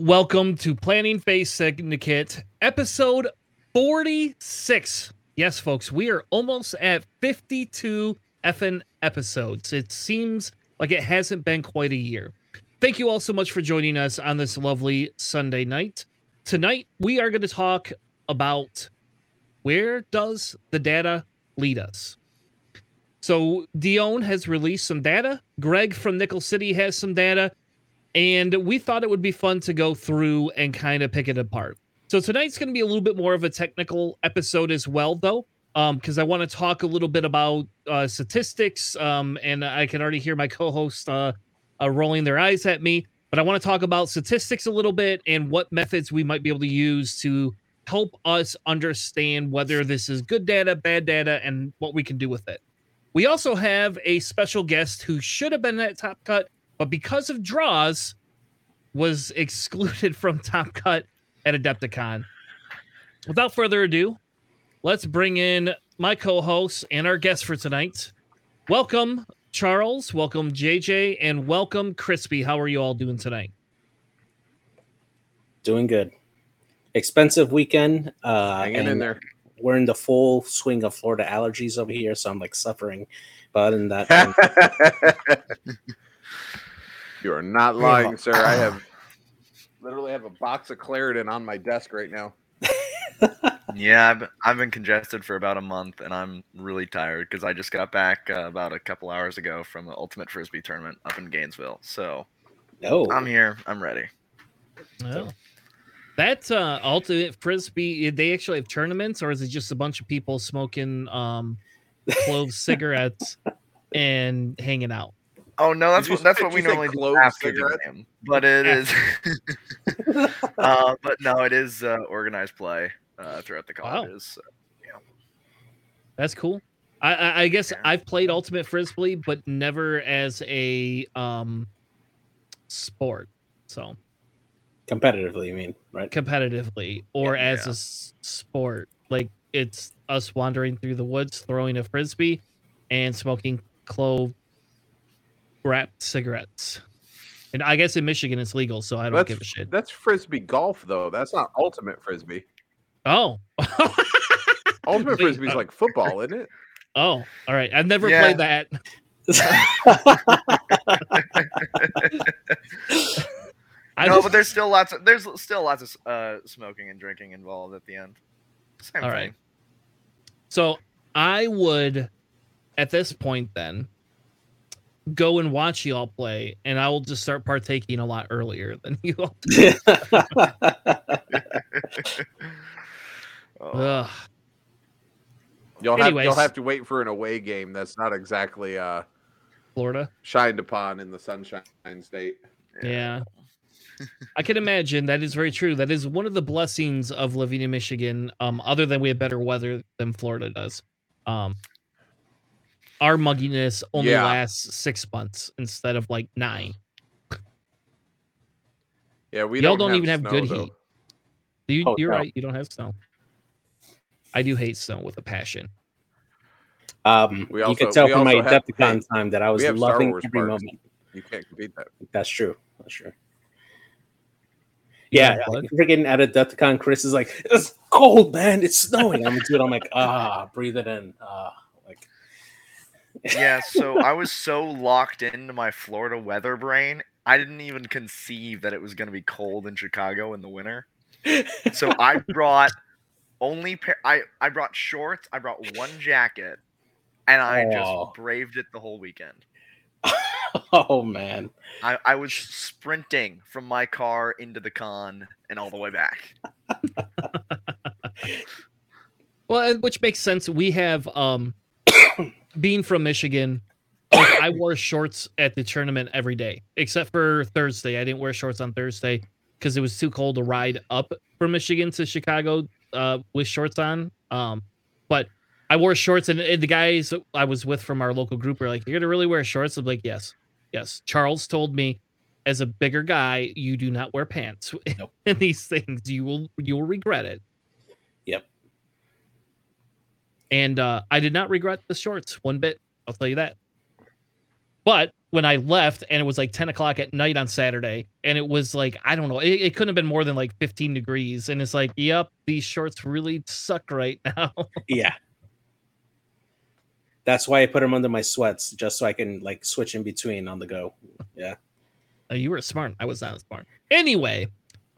Welcome, to Planning Phase Syndicate, episode 46. Yes, folks, we are almost at 52 effing episodes. It seems like it hasn't been quite a year. Thank you all so much for joining us on this lovely Sunday night. Tonight, we are going to talk about where does the data lead us? So Dion has released some data. Greg from Nickel City has some data. And we thought it would be fun to go through and kind of pick it apart. So tonight's going to be a little bit more of a technical episode as well, though, because um, I want to talk a little bit about uh, statistics. Um, and I can already hear my co-host uh, uh, rolling their eyes at me. But I want to talk about statistics a little bit and what methods we might be able to use to help us understand whether this is good data, bad data, and what we can do with it. We also have a special guest who should have been at Top Cut, but because of draws, was excluded from Top Cut at Adepticon. Without further ado, let's bring in my co-host and our guest for tonight. Welcome, Charles. Welcome, JJ, and welcome, Crispy. How are you all doing tonight? Doing good. Expensive weekend. Uh, Hanging in there. We're in the full swing of Florida allergies over here, so I'm like suffering. But other than that, you are not lying, sir. I have literally have a box of Claritin on my desk right now. yeah, I've, I've been congested for about a month, and I'm really tired because I just got back uh, about a couple hours ago from the Ultimate Frisbee tournament up in Gainesville. So, oh, I'm here. I'm ready. Oh. That uh, ultimate frisbee, they actually have tournaments, or is it just a bunch of people smoking um, clove cigarettes and hanging out? Oh no, that's what that's what we normally do after the game. But it is, uh, but no, it is uh, organized play uh, throughout the colleges. Wow. So, yeah, that's cool. I, I, I guess yeah. I've played Ultimate Frisbee, but never as a um, sport. So competitively, you mean, right? Competitively, or yeah, as yeah. a s- sport, like it's us wandering through the woods, throwing a frisbee, and smoking clove wrapped cigarettes. And I guess in Michigan it's legal, so I don't that's, give a shit. That's frisbee golf, though. That's not ultimate frisbee. Oh, ultimate frisbee is like football, isn't it? Oh, all right. I've never yeah. played that. I no, but there's still lots of there's still lots of uh, smoking and drinking involved at the end. Same all thing. right. So I would, at this point, then go and watch y'all play, and I will just start partaking a lot earlier than you all. oh. You'll have you'll have to wait for an away game. That's not exactly uh, Florida shined upon in the Sunshine State. Yeah. I can imagine that is very true. That is one of the blessings of living in Michigan. Um, other than we have better weather than Florida does. Um, our mugginess only yeah. lasts six months instead of like nine. Yeah, we y'all don't, don't even have good though. heat. You, oh, you're no. right. You don't have snow. I do hate snow with a passion. Um, also, you can tell from my Adepticon time that I was loving every parks. moment. You can't beat that. That's true. That's true. Yeah, yeah freaking at Adepticon, Chris is like, "It's cold, man. It's snowing." I'm into it. I'm like, ah, breathe it in. Ah, like. Yeah, so I was so locked into my Florida weather brain, I didn't even conceive that it was going to be cold in Chicago in the winter. So I brought only pair. I I brought shorts. I brought one jacket, and I oh. just braved it the whole weekend. oh man, I, I was sprinting from my car into the con and all the way back. well, which makes sense. We have um, being from Michigan. Like I wore shorts at the tournament every day, except for Thursday. I didn't wear shorts on Thursday because it was too cold to ride up from Michigan to Chicago uh, with shorts on. Um, but I wore shorts, and, and, the guys I was with from our local group were like, "You're gonna really wear shorts?" I'm like, "Yes, yes." Charles told me, as a bigger guy, you do not wear pants nope. in these things. You will you will regret it. Yep. And uh, I did not regret the shorts one bit. I'll tell you that. But when I left, and it was like 10 o'clock at night on Saturday, and it was like I don't know, it, it couldn't have been more than like 15 degrees, and it's like, yep, these shorts really suck right now. Yeah. That's why I put them under my sweats, just so I can like switch in between on the go. Yeah. Uh, you were smart. I was not smart. Anyway,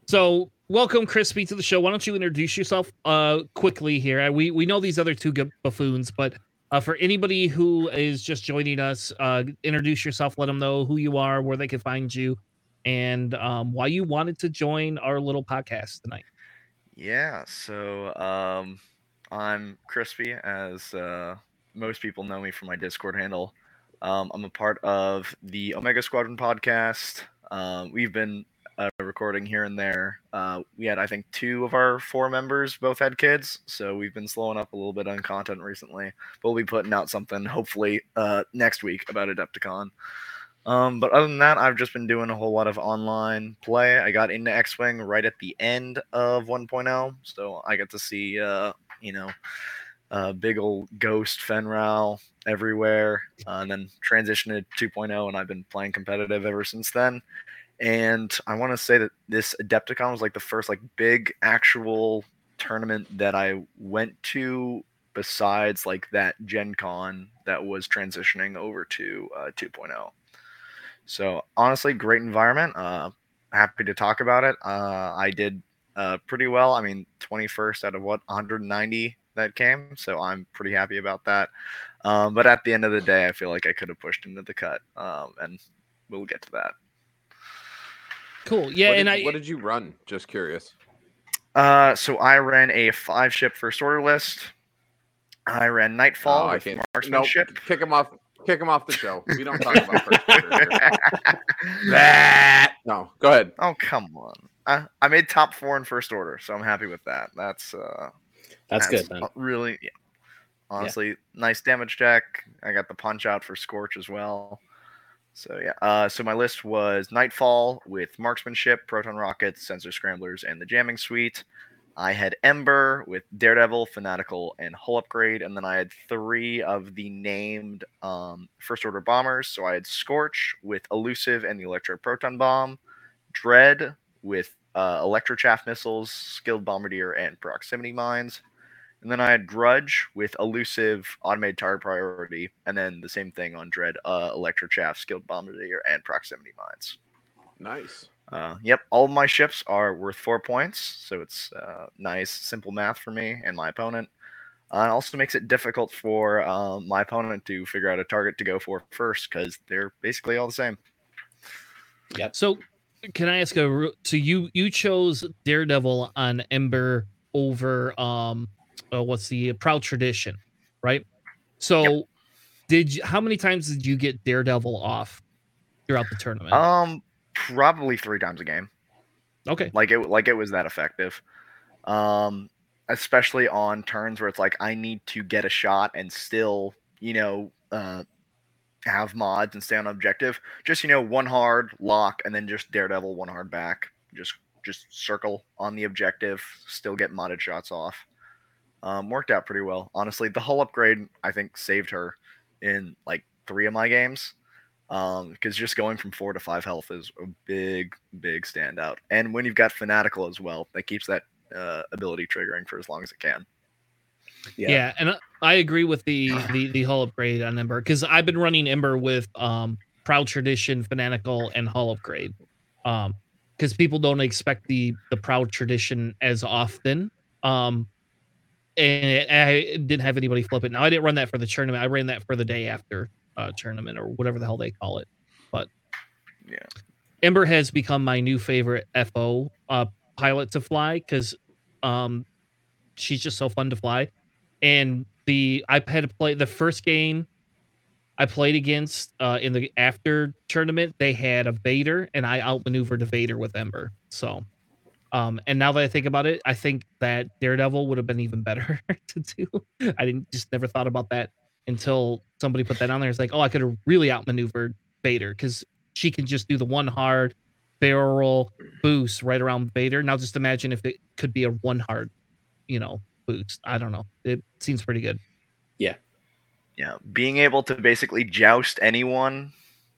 so welcome Crispy to the show. Why don't you introduce yourself uh quickly here? Uh, We we know these other two buffoons, but uh, for anybody who is just joining us, uh, introduce yourself. Let them know who you are, where they can find you, and um, why you wanted to join our little podcast tonight. Yeah, so um, I'm Crispy, as uh, most people know me from my Discord handle. Um, I'm a part of the Omega Squadron podcast. Um, we've been uh, recording here and there. Uh, we had, I think, two of our four members both had kids, so we've been slowing up a little bit on content recently. But we'll be putting out something hopefully uh, next week about Adepticon. Um, but other than that, I've just been doing a whole lot of online play. I got into X Wing right at the end of 1.0, so I got to see, uh, you know, uh, big old ghost Fenn Rau everywhere, uh, and then transitioned to 2.0, and I've been playing competitive ever since then. And I want to say that this Adepticon was like the first like big actual tournament that I went to besides like that Gen Con that was transitioning over to uh, 2.0. So honestly, great environment. Uh, happy to talk about it. Uh, I did uh, pretty well. I mean, 21st out of what 190 that came, so I'm pretty happy about that. Um, but at the end of the day, I feel like I could have pushed into the cut, um, and we'll get to that. Cool. Yeah, what and did, I what did you run? Just curious. Uh, so I ran a five ship first order list. I ran Nightfall Oh, I can't. Nope. marksmanship. Kick him off. Kick him off the show. We don't talk about first order. That No, go ahead. oh come on! I, I made top four in first order, so I'm happy with that. That's uh, that's good, man. Really, yeah. Honestly, nice damage deck. I got the punch out for Scorch as well. So yeah. Uh, so my list was Nightfall with marksmanship, proton rockets, sensor scramblers, and the jamming suite. I had Ember with Daredevil, Fanatical, and Hull upgrade, and then I had three of the named um, first order bombers. So I had Scorch with Elusive and the Electro Proton Bomb, Dread with uh, Electro Chaff missiles, Skilled Bombardier, and Proximity Mines. And then I had Grudge with Elusive, Automated Target Priority, and then the same thing on Dread, uh, Electro Chaff, Skilled Bombardier, and Proximity Mines. Nice. Uh, yep, all of my ships are worth four points, so it's uh, nice, simple math for me and my opponent. Uh, it also makes it difficult for um, my opponent to figure out a target to go for first because they're basically all the same. Yeah. So, can I ask a? So you you chose Daredevil on Ember over um, uh, what's the Proud Tradition, right? So, did you, how many times did you get Daredevil off throughout the tournament? Um, probably three times a game. okay, like it like it was that effective um especially on turns where it's like i need to get a shot and still you know uh have mods and stay on objective just you know one hard lock and then just daredevil one hard back just just circle on the objective still get modded shots off um worked out pretty well honestly the hull upgrade i think saved her in like three of my games um because just going from four to five health is a big big standout and when you've got fanatical as well that keeps that uh, ability triggering for as long as it can yeah. Yeah. and I- I agree with the the the Hull upgrade on Ember because I've been running Ember with um Proud Tradition, Fanatical, and Hull upgrade, um because people don't expect the the Proud Tradition as often. Um, and I didn't have anybody flip it. Now I didn't run that for the tournament. I ran that for the day after uh tournament or whatever the hell they call it. But Yeah. Ember has become my new favorite FO uh pilot to fly because um she's just so fun to fly. And the I had to play the first game I played against uh in the after tournament, they had a Vader and I outmaneuvered a Vader with Ember. So um and now that I think about it, I think that Daredevil would have been even better to do. I didn't just never thought about that until somebody put that on there. It's like, oh, I could have really outmaneuvered Vader because she can just do the one hard barrel roll boost right around Vader. Now just imagine if it could be a one hard, you know, boost. I don't know. It seems pretty good. Yeah. Yeah being able to basically joust anyone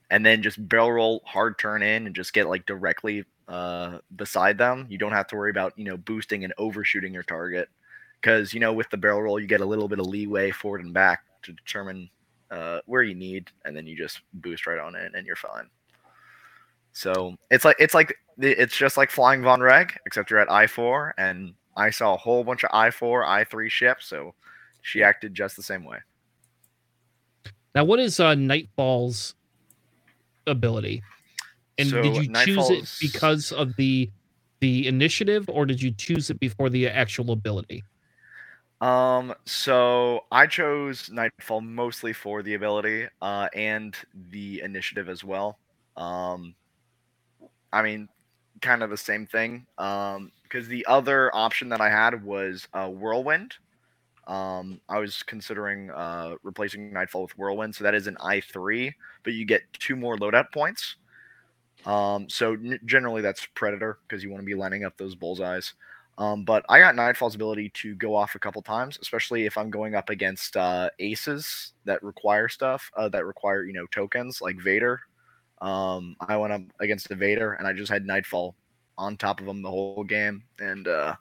and then just barrel roll hard turn in and just get like directly uh, beside them. You don't have to worry about you know boosting and overshooting your target because you know with the barrel roll you get a little bit of leeway forward and back to determine uh, where you need, and then you just boost right on in and you're fine. So it's like it's like it's just like flying Vonreg, except you're at I four, and I saw a whole bunch of I four, I three ships, so she acted just the same way. Now, what is uh, Nightfall's ability? And So did you choose it because of the the initiative, or did you choose it before the actual ability? Um, so I chose Nightfall mostly for the ability, uh, and the initiative as well. Um, I mean, kind of the same thing. Um, because the other option that I had was uh, Whirlwind. Um, I was considering uh replacing Nightfall with Whirlwind, so that is an I three, but you get two more loadout points. Um, so generally that's Predator because you want to be lining up those bullseyes. Um, but I got Nightfall's ability to go off a couple times, especially if I'm going up against uh, aces that require stuff uh, that require you know tokens like Vader. Um, I went up against the Vader and I just had Nightfall on top of him the whole game, and uh,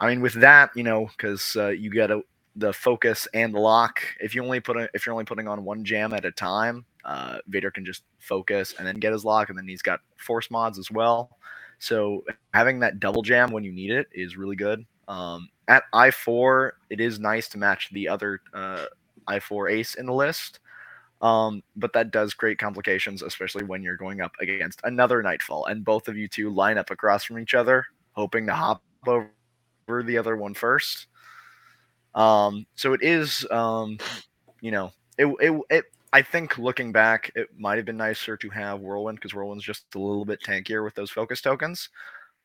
I mean with that you know because uh, you get a, the focus and the lock. If you only put a, if you're only putting on one jam at a time, uh, Vader can just focus and then get his lock, and then he's got force mods as well. So having that double jam when you need it is really good. Um, at I four, it is nice to match the other uh, I four ace in the list, um, but that does create complications, especially when you're going up against another Nightfall, and both of you two line up across from each other, hoping to hop over the other one first. Um, so it is, um, you know, it, it, it I think looking back, it might have been nicer to have Whirlwind because Whirlwind's just a little bit tankier with those focus tokens.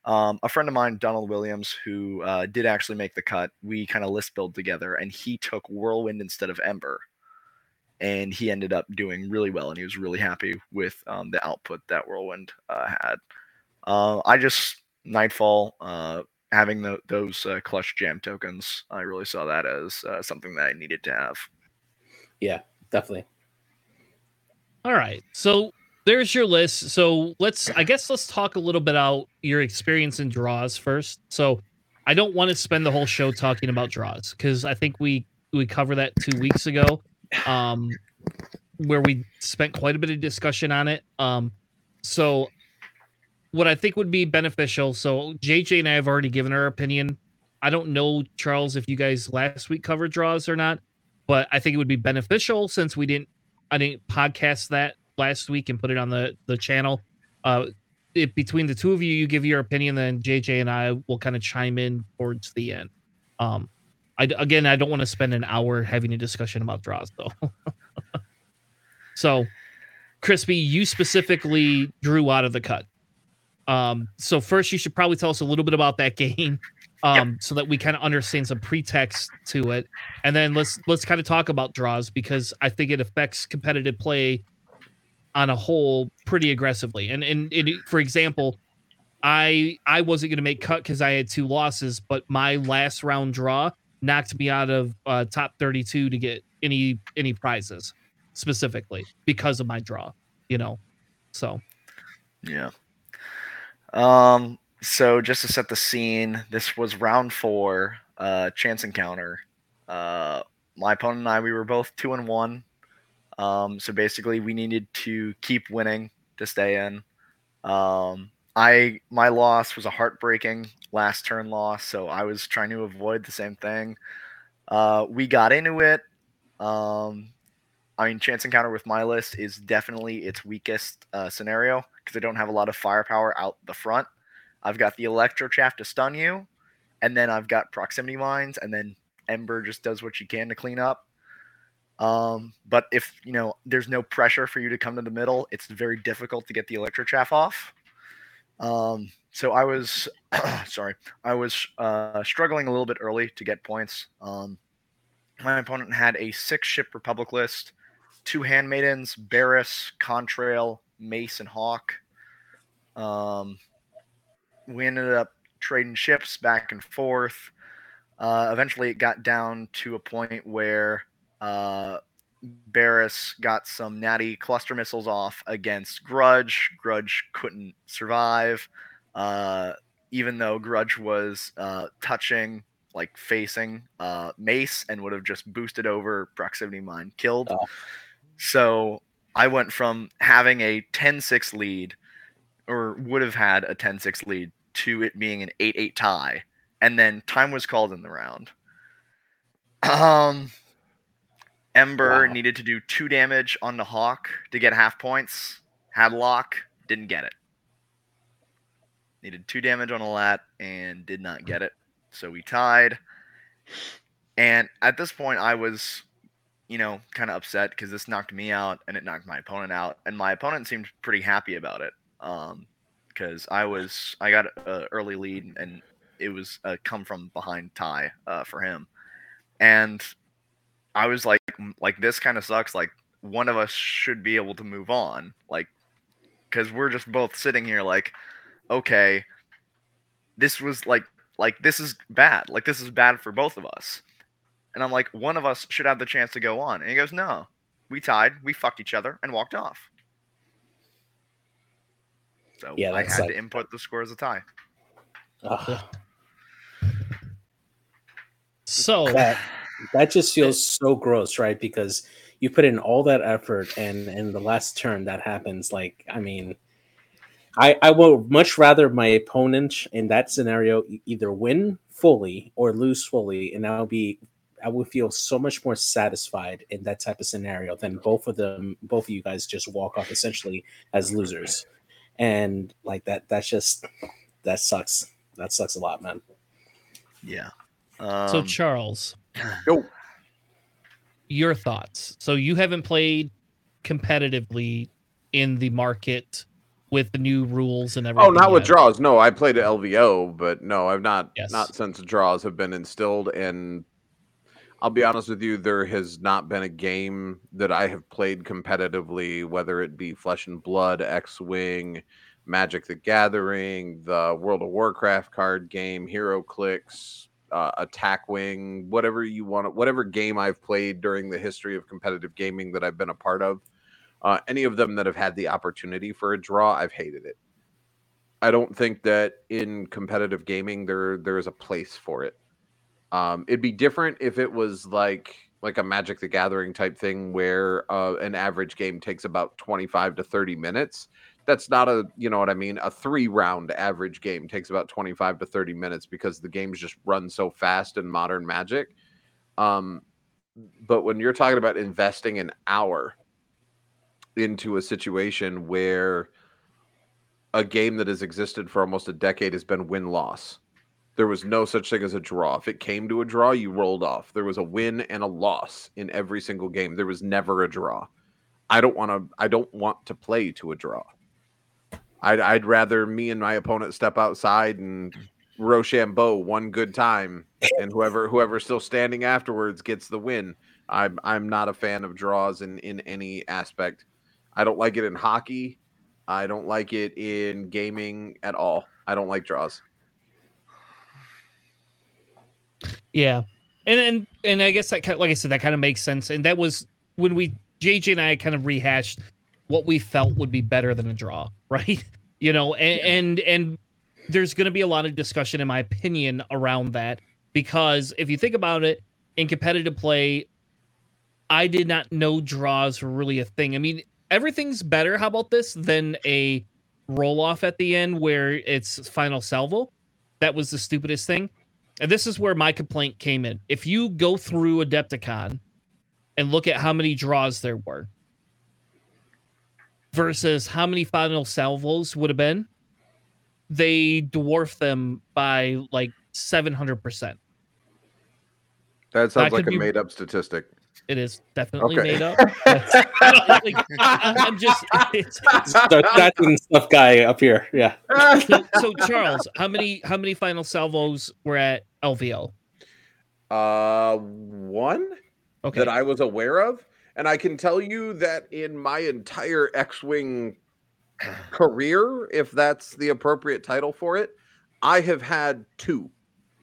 Um, a friend of mine, Donald Williams, who uh, did actually make the cut, we kind of list build together, and he took Whirlwind instead of Ember, and he ended up doing really well, and he was really happy with um, the output that Whirlwind uh, had. Uh, I just Nightfall uh, having the, those uh, clutch jam tokens, I really saw that as uh, something that I needed to have. Yeah, definitely. All right. So there's your list. So let's I guess let's talk a little bit about your experience in draws first. So I don't want to spend the whole show talking about draws because I think we we covered that two weeks ago. Um where we spent quite a bit of discussion on it. Um so what I think would be beneficial. So JJ and I have already given our opinion. I don't know, Charles, if you guys last week covered draws or not, but I think it would be beneficial since we didn't I didn't podcast that last week and put it on the the channel. Uh, if between the two of you, you give your opinion, then JJ and I will kind of chime in towards the end. Um, I again, I don't want to spend an hour having a discussion about draws though. so, Crispy, you specifically drew out of the cut. Um, so first, you should probably tell us a little bit about that game, um, so that we kind of understand some pretext to it, and then let's let's kind of talk about draws because I think it affects competitive play on a whole pretty aggressively. And and, and for example, I I wasn't going to make cut because I had two losses, but my last round draw knocked me out of uh, top 32 to get any any prizes specifically because of my draw. You know, so Yeah. Um. So just to set the scene, this was round four. Uh, chance encounter. Uh, my opponent and I, we were both two and one. Um. So basically, we needed to keep winning to stay in. Um. I my loss was a heartbreaking last turn loss, so I was trying to avoid the same thing. Uh, we got into it. Um, I mean, chance encounter with my list is definitely its weakest uh, scenario because I don't have a lot of firepower out the front. I've got the electro chaff to stun you, and then I've got proximity mines, and then Ember just does what she can to clean up. Um, but if you know there's no pressure for you to come to the middle, it's very difficult to get the electro chaff off. Um, so I was sorry, I was uh, struggling a little bit early to get points. Um, my opponent had a six ship Republic list, two handmaidens, Barris, Contrail, Mace, and Hawk. Um, we ended up trading ships back and forth. Uh, eventually, it got down to a point where uh, Barris got some natty cluster missiles off against Grudge. Grudge couldn't survive, uh, even though Grudge was uh, touching, like facing uh, Mace, and would have just boosted over proximity mine, killed. Oh. So I went from having a 10 6 lead, or would have had a 10 6 lead, to it being an 8 8 tie. And then time was called in the round. Um, Ember Wow. needed to do two damage on the Hawk to get half points. Had lock, didn't get it. Needed two damage on a lat and did not get it. So we tied. And at this point, I was, you know, kind of upset because this knocked me out and it knocked my opponent out. And my opponent seemed pretty happy about it. Um, because I was, I got an early lead and it was a come from behind tie uh, for him. And I was like, like this kind of sucks. Like one of us should be able to move on. Like, because we're just both sitting here like, okay, this was like, like this is bad. Like this is bad for both of us. And I'm like, one of us should have the chance to go on. And he goes, no, we tied, we fucked each other, and walked off. So Yeah, I that had sucks. to input the score as a tie. Ugh, So that that just feels so gross, right? Because you put in all that effort, and in the last turn that happens. Like, I mean, I I would much rather my opponent in that scenario either win fully or lose fully, and I'll be I would feel so much more satisfied in that type of scenario than both of them, both of you guys just walk off essentially as losers, and like that. That's just that sucks. That sucks a lot, man. Yeah. so Um, Charles, Yo. your thoughts. So you haven't played competitively in the market with the new rules and everything. Oh, not with draws. No, I played at LVO, but no, I've not. Yes. Not since draws have been instilled. And I'll be honest with you, there has not been a game that I have played competitively, whether it be Flesh and Blood, X Wing, Magic the Gathering, the World of Warcraft card game, HeroClix, uh, Attack Wing, whatever you want, whatever game I've played during the history of competitive gaming that I've been a part of. Uh, any of them that have had the opportunity for a draw, I've hated it. I don't think that in competitive gaming there there is a place for it. Um, it'd be different if it was like like a Magic the Gathering type thing where uh, an average game takes about 25 to 30 minutes. That's not a, you know what I mean? A three round average game takes about 25 to 30 minutes because the games just run so fast in modern Magic. Um, but when you're talking about investing an hour into a situation where a game that has existed for almost a decade has been win loss. There was no such thing as a draw. If it came to a draw, you rolled off. There was a win and a loss in every single game. There was never a draw. I don't want to. I don't want to play to a draw. I'd, I'd rather me and my opponent step outside and Rochambeau one good time, and whoever whoever's still standing afterwards gets the win. I'm I'm not a fan of draws in in any aspect. I don't like it in hockey. I don't like it in gaming at all. I don't like draws. Yeah, and and and I guess that kind like I said, that kind of makes sense. And that was when we JJ and I kind of rehashed what we felt would be better than a draw, right? You know, and and, and there's going to be a lot of discussion, in my opinion, around that because if you think about it, in competitive play, I did not know draws were really a thing. I mean, everything's better. How about this than a roll off at the end where it's final salvo? That was the stupidest thing. And this is where my complaint came in. If you go through Adepticon and look at how many draws there were versus how many final salvos would have been, they dwarf them by like 700%. That sounds That like a be- made up statistic. It is definitely Okay. made up. like, I, I'm just. It's, Start that stuff guy up here. Yeah. so, so Charles, how many how many final salvos were at LVO? Uh, one Okay, that I was aware of, and I can tell you that in my entire X-wing career, if that's the appropriate title for it, I have had two,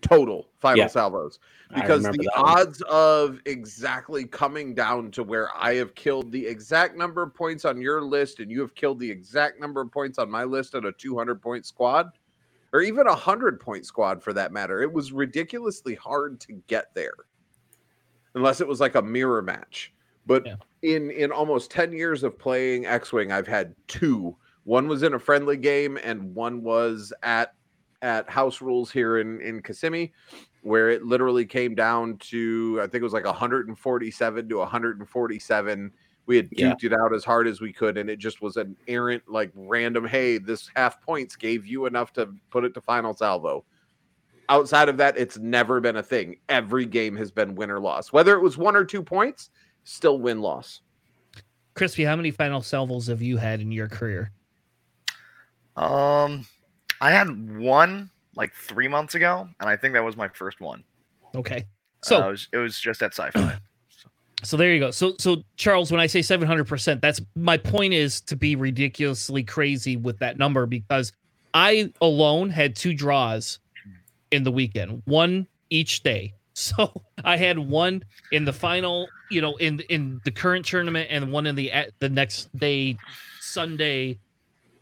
total final Yeah. salvos because the that one. odds of exactly coming down to where I have killed the exact number of points on your list and you have killed the exact number of points on my list at a 200 point squad or even a 100 point squad for that matter it was ridiculously hard to get there unless it was like a mirror match but Yeah. in in almost 10 years of playing x-wing i've had two one was in a friendly game and one was at at house rules here in in kissimmee where it literally came down to I think it was like 147 to 147. We had Yeah. duked it out as hard as we could, and it just was an errant, like random. Hey, this half points gave you enough to put it to final salvo. Outside of that, it's never been a thing. Every game has been win or loss. Whether it was one or two points, still win loss. Crispy, how many final salvos have you had in your career? Um, I had one like three months ago, and I think that was my first one. Okay. So So it, was, it was just at sci-fi. so there you go. So so Charles, when I say 700%, that's my point is to be ridiculously crazy with that number because I alone had two draws in the weekend, one each day. So I had one in the final, you know, in in the current tournament and one in the at the next day Sunday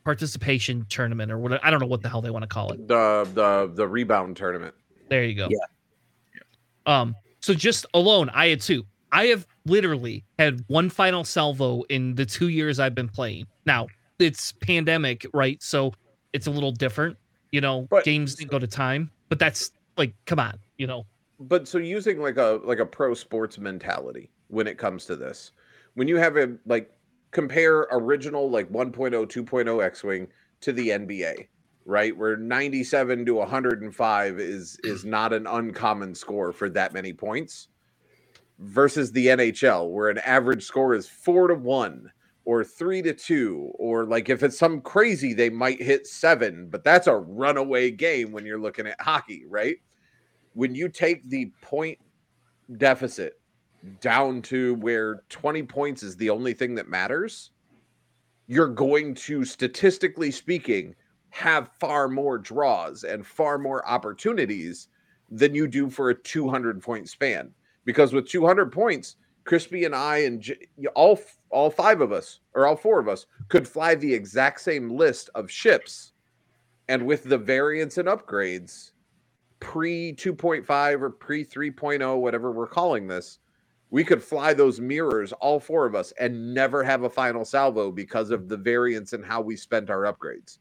participation tournament or what I don't know what the hell they want to call it. The the the rebound tournament. There you go. Yeah. Um, so just alone, I had two. I have literally had one final salvo in the two years I've been playing. Now it's pandemic, right? So it's a little different. You know, But- games didn't go to time, but that's like, come on, you know. but so using like a like a pro sports mentality when it comes to this when you have a like compare original like oh, 1.0 2.0 x-wing to the nba right where 97 to 105 is is not an uncommon score for that many points versus the nhl where an average score is four to one or three to two or like if it's some crazy they might hit seven but that's a runaway game when you're looking at hockey right when you take the point deficit down to where 20 points is the only thing that matters, you're going to, statistically speaking, have far more draws and far more opportunities than you do for a 200 point span. Because with 200 points, Crispy and I and J- all all five of us or all four of us could fly the exact same list of ships, and with the variants and upgrades, pre 2.5 or pre 3.0, whatever we're calling this, we could fly those mirrors, all four of us, and never have a final salvo because of the variance and how we spent our upgrades.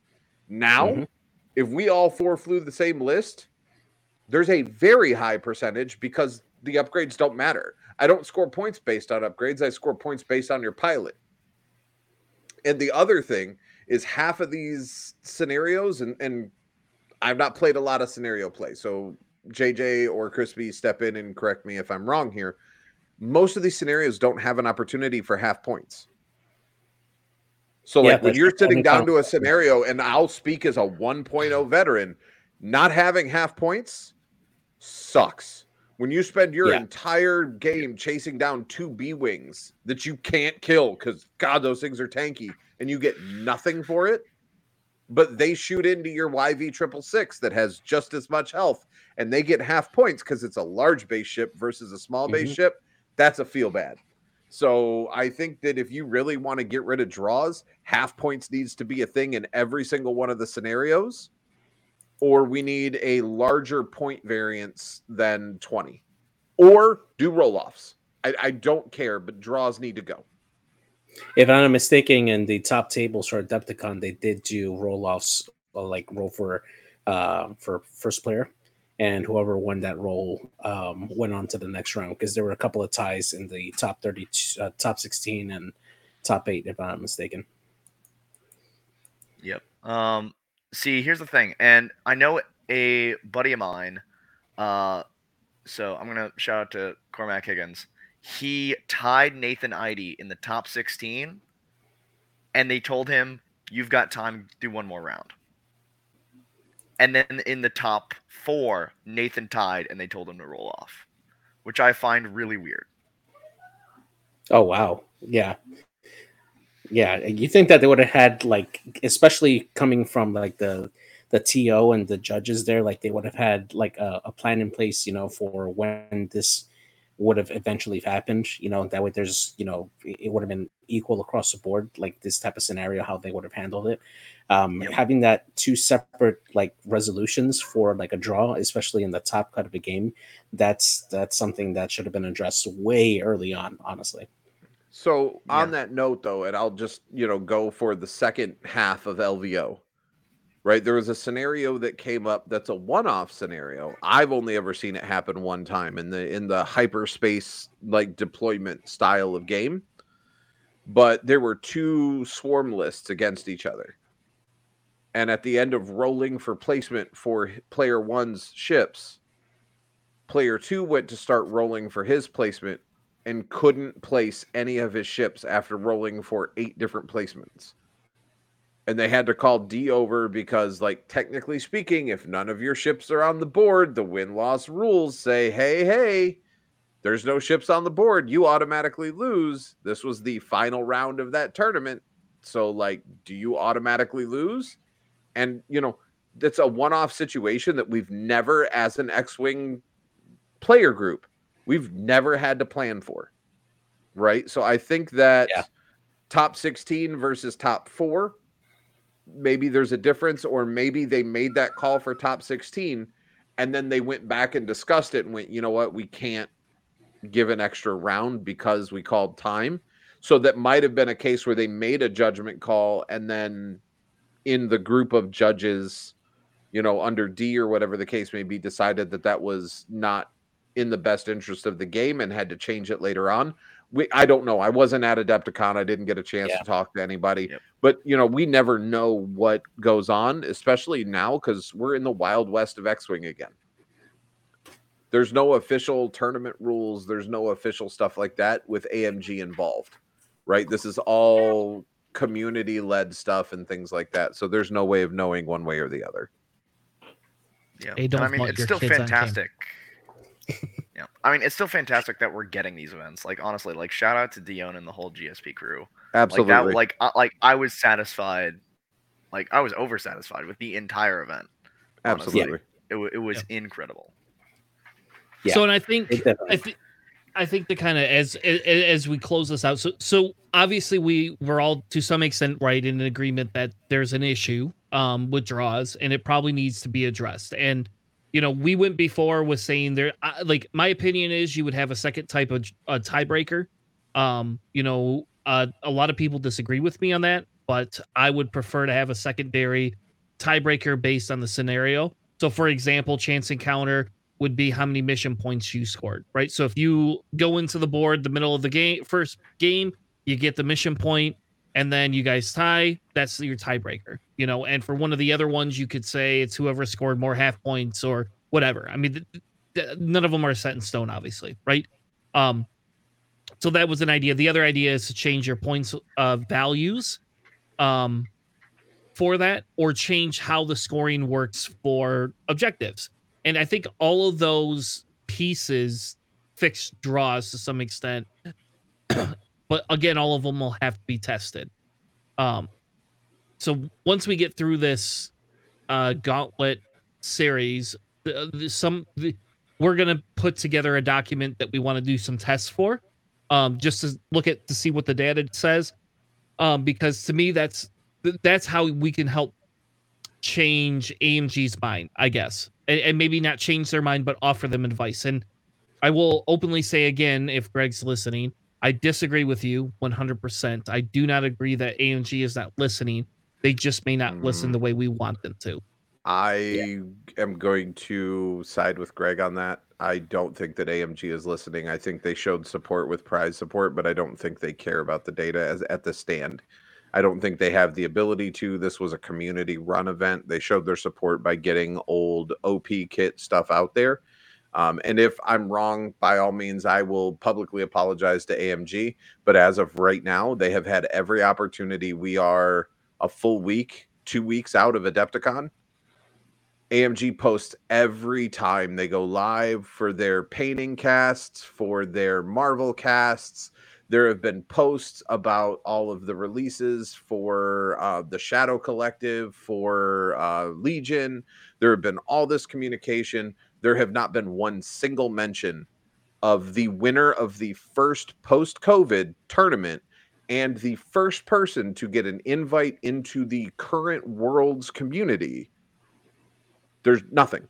Now, Mhm. if we all four flew the same list, there's a very high percentage because the upgrades don't matter. I don't score points based on upgrades, I score points based on your pilot. And the other thing is half of these scenarios, and, and I've not played a lot of scenario play. So JJ or Crispy step in and correct me if I'm wrong here. Most of these scenarios don't have an opportunity for half points. So Yeah, like when you're sitting down to a scenario and I'll speak as a 1.0 veteran, not having half points sucks. When you spend your Yeah. entire game chasing down two B wings that you can't kill because God, those things are tanky, and you get nothing for it, but they shoot into your YV triple six that has just as much health, and they get half points because it's a large base ship versus a small base Mhm. ship. That's a feel bad. So I think that if you really want to get rid of draws, half points needs to be a thing in every single one of the scenarios, or we need a larger point variance than 20, or do roll offs. I, I don't care, but draws need to go. If I'm not mistaken, in the top tables for Adepticon, they did do roll offs, like roll for uh, for first player, and whoever won that roll um, went on to the next round because there were a couple of ties in the top thirty, uh, top sixteen, and top eight, if I'm not mistaken. Yep. Um, see, here's the thing, and I know a buddy of mine. Uh, so I'm gonna shout out to Cormac Higgins. He tied Nathan Idy in the top 16, and they told him, "You've got time do one more round." And then in the top four, Nathan tied, and they told him to roll off, which I find really weird. Oh wow, yeah, yeah. You think that they would have had like, especially coming from like the the TO and the judges there, like they would have had like a, a plan in place, you know, for when this would have eventually happened. You know, that way there's, you know, it would have been equal across the board, like this type of scenario, how they would have handled it. Um. Having that two separate like resolutions for like a draw, especially in the top cut of a game, that's that's something that should have been addressed way early on, honestly. So on yeah. that note, though, and I'll just you know go for the second half of LVO. Right, there was a scenario that came up that's a one-off scenario. I've only ever seen it happen one time in the in the hyperspace like deployment style of game. But there were two swarm lists against each other. And at the end of rolling for placement for player one's ships, player two went to start rolling for his placement and couldn't place any of his ships after rolling for eight different placements. And they had to call D over because, like, technically speaking, if none of your ships are on the board, the win loss rules say, hey, hey, there's no ships on the board. You automatically lose. This was the final round of that tournament. So, like, do you automatically lose? And, you know, that's a one off situation that we've never, as an X Wing player group, we've never had to plan for. Right. So I think that yeah. top 16 versus top four, maybe there's a difference, or maybe they made that call for top 16 and then they went back and discussed it and went, you know what, we can't give an extra round because we called time. So that might have been a case where they made a judgment call and then in the group of judges, you know, under D or whatever the case may be, decided that that was not in the best interest of the game and had to change it later on. We, I don't know. I wasn't at Adepticon. I didn't get a chance yeah. to talk to anybody. Yep. But you know, we never know what goes on, especially now because we're in the wild west of X-wing again. There's no official tournament rules. There's no official stuff like that with AMG involved, right? This is all community led stuff and things like that. So there's no way of knowing one way or the other. Yeah, hey, I mean it's still fantastic. yeah, I mean it's still fantastic that we're getting these events. Like honestly, like shout out to Dion and the whole GSP crew. Absolutely. Like that, like uh, like I was satisfied, like I was over satisfied with the entire event. Honestly. Absolutely, it, it was yeah. incredible. Yeah. So and I think I think I think the kind of as, as as we close this out. So so obviously we we're all to some extent right in an agreement that there's an issue um with draws and it probably needs to be addressed. And you know we went before with saying there like my opinion is you would have a second type of a tiebreaker. Um you know uh, a lot of people disagree with me on that, but I would prefer to have a secondary tiebreaker based on the scenario. So for example, chance encounter would be how many mission points you scored, right? So if you go into the board the middle of the game, first game, you get the mission point, and then you guys tie. That's your tiebreaker, you know. And for one of the other ones, you could say it's whoever scored more half points or whatever. I mean, th- th- none of them are set in stone, obviously, right? Um, so that was an idea. The other idea is to change your points uh, values, um, for that, or change how the scoring works for objectives. And I think all of those pieces fix draws to some extent. But again, all of them will have to be tested. Um, so once we get through this uh, gauntlet series, uh, some the, we're gonna put together a document that we want to do some tests for, um, just to look at to see what the data says. Um, because to me, that's that's how we can help change AMG's mind, I guess and, and maybe not change their mind, but offer them advice. And I will openly say again, if Greg's listening, I disagree with you 100%. I do not agree that AMG is not listening. They just may not mm. listen the way we want them to. I yeah. am going to side with Greg on that. I don't think that AMG is listening. I think they showed support with prize support, but I don't think they care about the data as at the stand. I don't think they have the ability to. This was a community run event. They showed their support by getting old OP kit stuff out there. Um, and if I'm wrong, by all means, I will publicly apologize to AMG. But as of right now, they have had every opportunity. We are a full week, two weeks out of Adepticon. AMG posts every time they go live for their painting casts, for their Marvel casts There have been posts about all of the releases for uh, the Shadow Collective, for uh, Legion. There have been all this communication. There have not been one single mention of the winner of the first post COVID tournament and the first person to get an invite into the current world's community. There's nothing.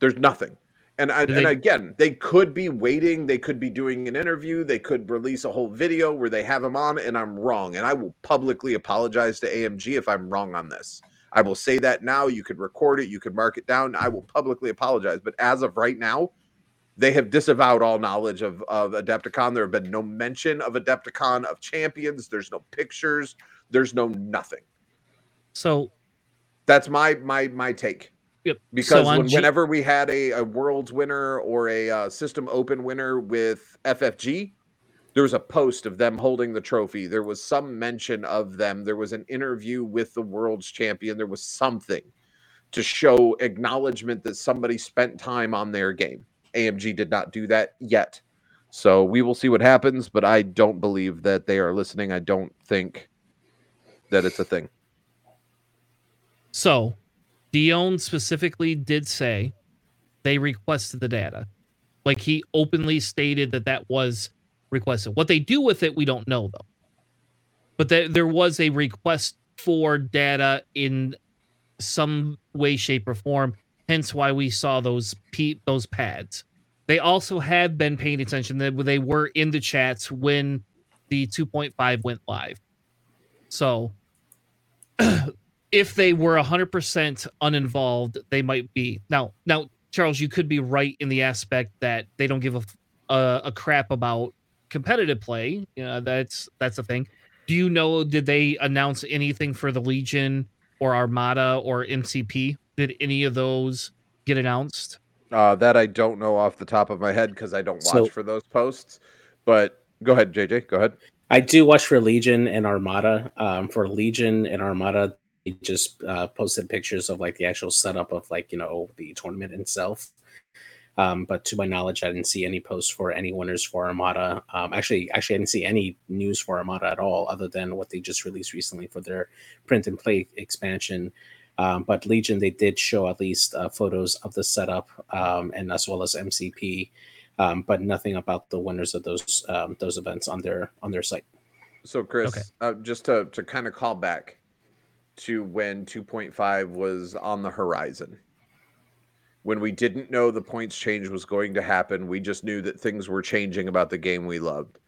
There's nothing. And I, and again, they could be waiting. They could be doing an interview. They could release a whole video where they have him on, and I'm wrong. And I will publicly apologize to AMG if I'm wrong on this. I will say that now. You could record it. You could mark it down. I will publicly apologize. But as of right now, they have disavowed all knowledge of, of Adepticon. There have been no mention of Adepticon of champions. There's no pictures. There's no nothing. So That's my my my take. Yep. Because So when, G- whenever we had a, a world's winner or a uh, system open winner with FFG, there was a post of them holding the trophy. There was some mention of them. There was an interview with the world's champion. There was something to show acknowledgement that somebody spent time on their game. AMG did not do that yet. So we will see what happens, but I don't believe that they are listening. I don't think that it's a thing. So, Dion specifically did say they requested the data. Like he openly stated that that was requested. What they do with it, we don't know though. But there, there was a request for data in some way, shape, or form. Hence, why we saw those pe- those pads. They also have been paying attention. That they were in the chats when the 2.5 went live. So if they were 100% uninvolved they might be now now charles you could be right in the aspect that they don't give a a, a crap about competitive play you know that's that's the thing do you know did they announce anything for the legion or armada or mcp did any of those get announced Uh, that I don't know off the top of my head because I don't watch So- for those posts. But go ahead, JJ. Go ahead. I do watch for Legion and Armada. Um, for Legion and Armada, they just uh, posted pictures of like the actual setup of like you know the tournament itself. Um, but to my knowledge, I didn't see any posts for any winners for Armada. Um, actually, actually, I didn't see any news for Armada at all, other than what they just released recently for their print and play expansion. Um, but Legion, they did show at least uh, photos of the setup um, and as well as MCP, um, but nothing about the winners of those um, those events on their on their site. So, Chris, Okay. uh, just to to kind of call back to when 2.5 was on the horizon. When we didn't know the points change was going to happen, we just knew that things were changing about the game we loved.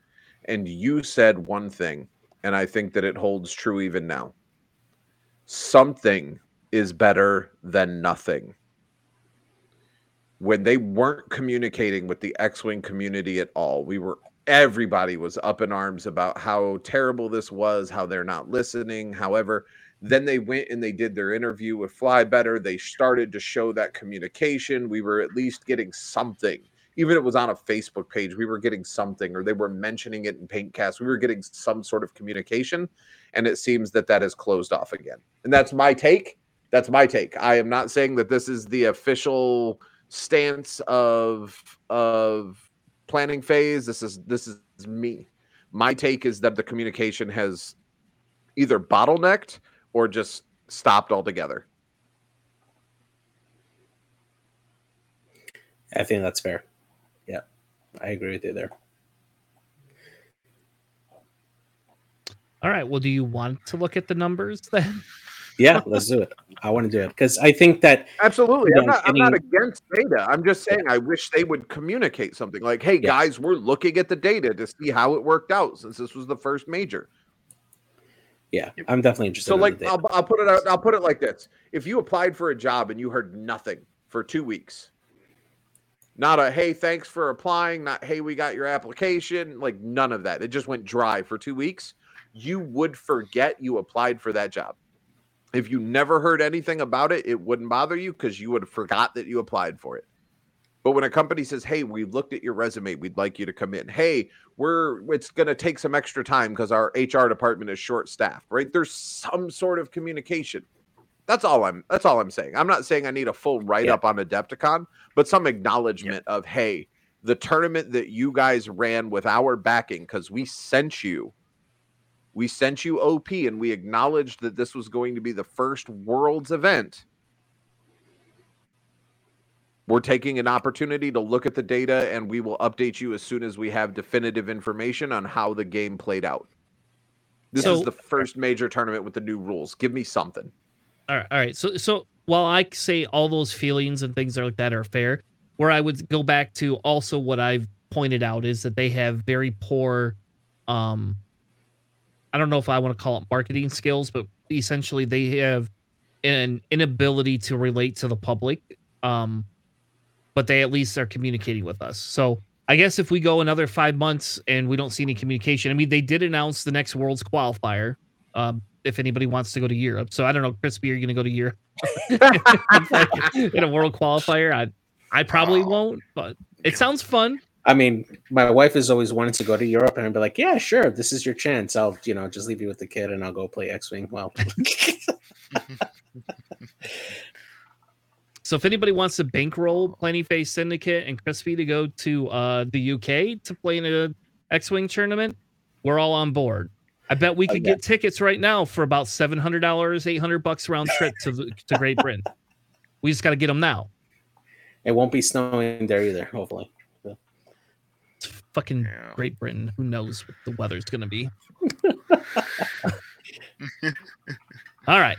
And you said one thing, and I think that it holds true even now. Something is better than nothing. When they weren't communicating with the X-Wing community at all, we were everybody was up in arms about how terrible this was, how they're not listening. However, then they went and they did their interview with Fly Better. They started to show that communication. We were at least getting something. Even if it was on a Facebook page, we were getting something, or they were mentioning it in Paintcast. We were getting some sort of communication, and it seems that that has closed off again. And that's my take. That's my take. I am not saying that this is the official stance of of planning phase. This is this is me. My take is that the communication has either bottlenecked or just stopped altogether. I think that's fair. Yeah, I agree with you there. all right well do you want to look at the numbers then Yeah, let's do it. I want to do it because I think that Absolutely. Yeah, I'm not I'm not against data. I'm just saying I wish they would communicate something like, hey Yeah. guys, we're looking at the data to see how it worked out since this was the first major. Yeah, I'm definitely interested. So in like. I'll, I'll put it out, I'll put it like this. If you applied for a job and you heard nothing for two weeks, not a hey, thanks for applying, not hey, we got your application, like none of that. It just went dry for two weeks. You would forget you applied for that job. If you never heard anything about it, it wouldn't bother you because you would have forgot that you applied for it. But when a company says, "Hey, we've looked at your resume, we'd like you to come in," hey, we're it's going to take some extra time because our HR department is short staffed, right? There's some sort of communication. That's all I'm that's all I'm saying. I'm not saying I need a full write up on Adepticon, but some acknowledgement of hey, the tournament that you guys ran with our backing because we sent you we sent you op and we acknowledged that this was going to be the first world's event we're taking an opportunity to look at the data and we will update you as soon as we have definitive information on how the game played out this So- is the first major tournament with the new rules give me something All right, all right. So, so while I say all those feelings and things like that are fair, where I would go back to also what I've pointed out is that they have very poor, um, I don't know if I want to call it marketing skills, but essentially they have an inability to relate to the public. Um, but they at least are communicating with us. So I guess if we go another five months and we don't see any communication, I mean, they did announce the next World's qualifier. Um, if anybody wants to go to Europe, so I don't know, Crispy, are you going to go to Europe in a World qualifier? I, I probably Oh. won't, but it sounds fun. I mean, my wife has always wanted to go to Europe, and I'd be like, "Yeah, sure, this is your chance. I'll, you know, just leave you with the kid, and I'll go play X-wing." Well, So if anybody wants to bankroll Plenty Face Syndicate and Crispy to go to uh, the UK to play in a X-wing tournament, we're all on board. I bet we Oh, could yeah. get tickets right now for about seven hundred dollars, eight hundred bucks round trip to to Great Britain. We just got to get them now. it won't be snowing there either. Hopefully, It's fucking Yeah. Great Britain. Who knows what the weather's gonna be? All right.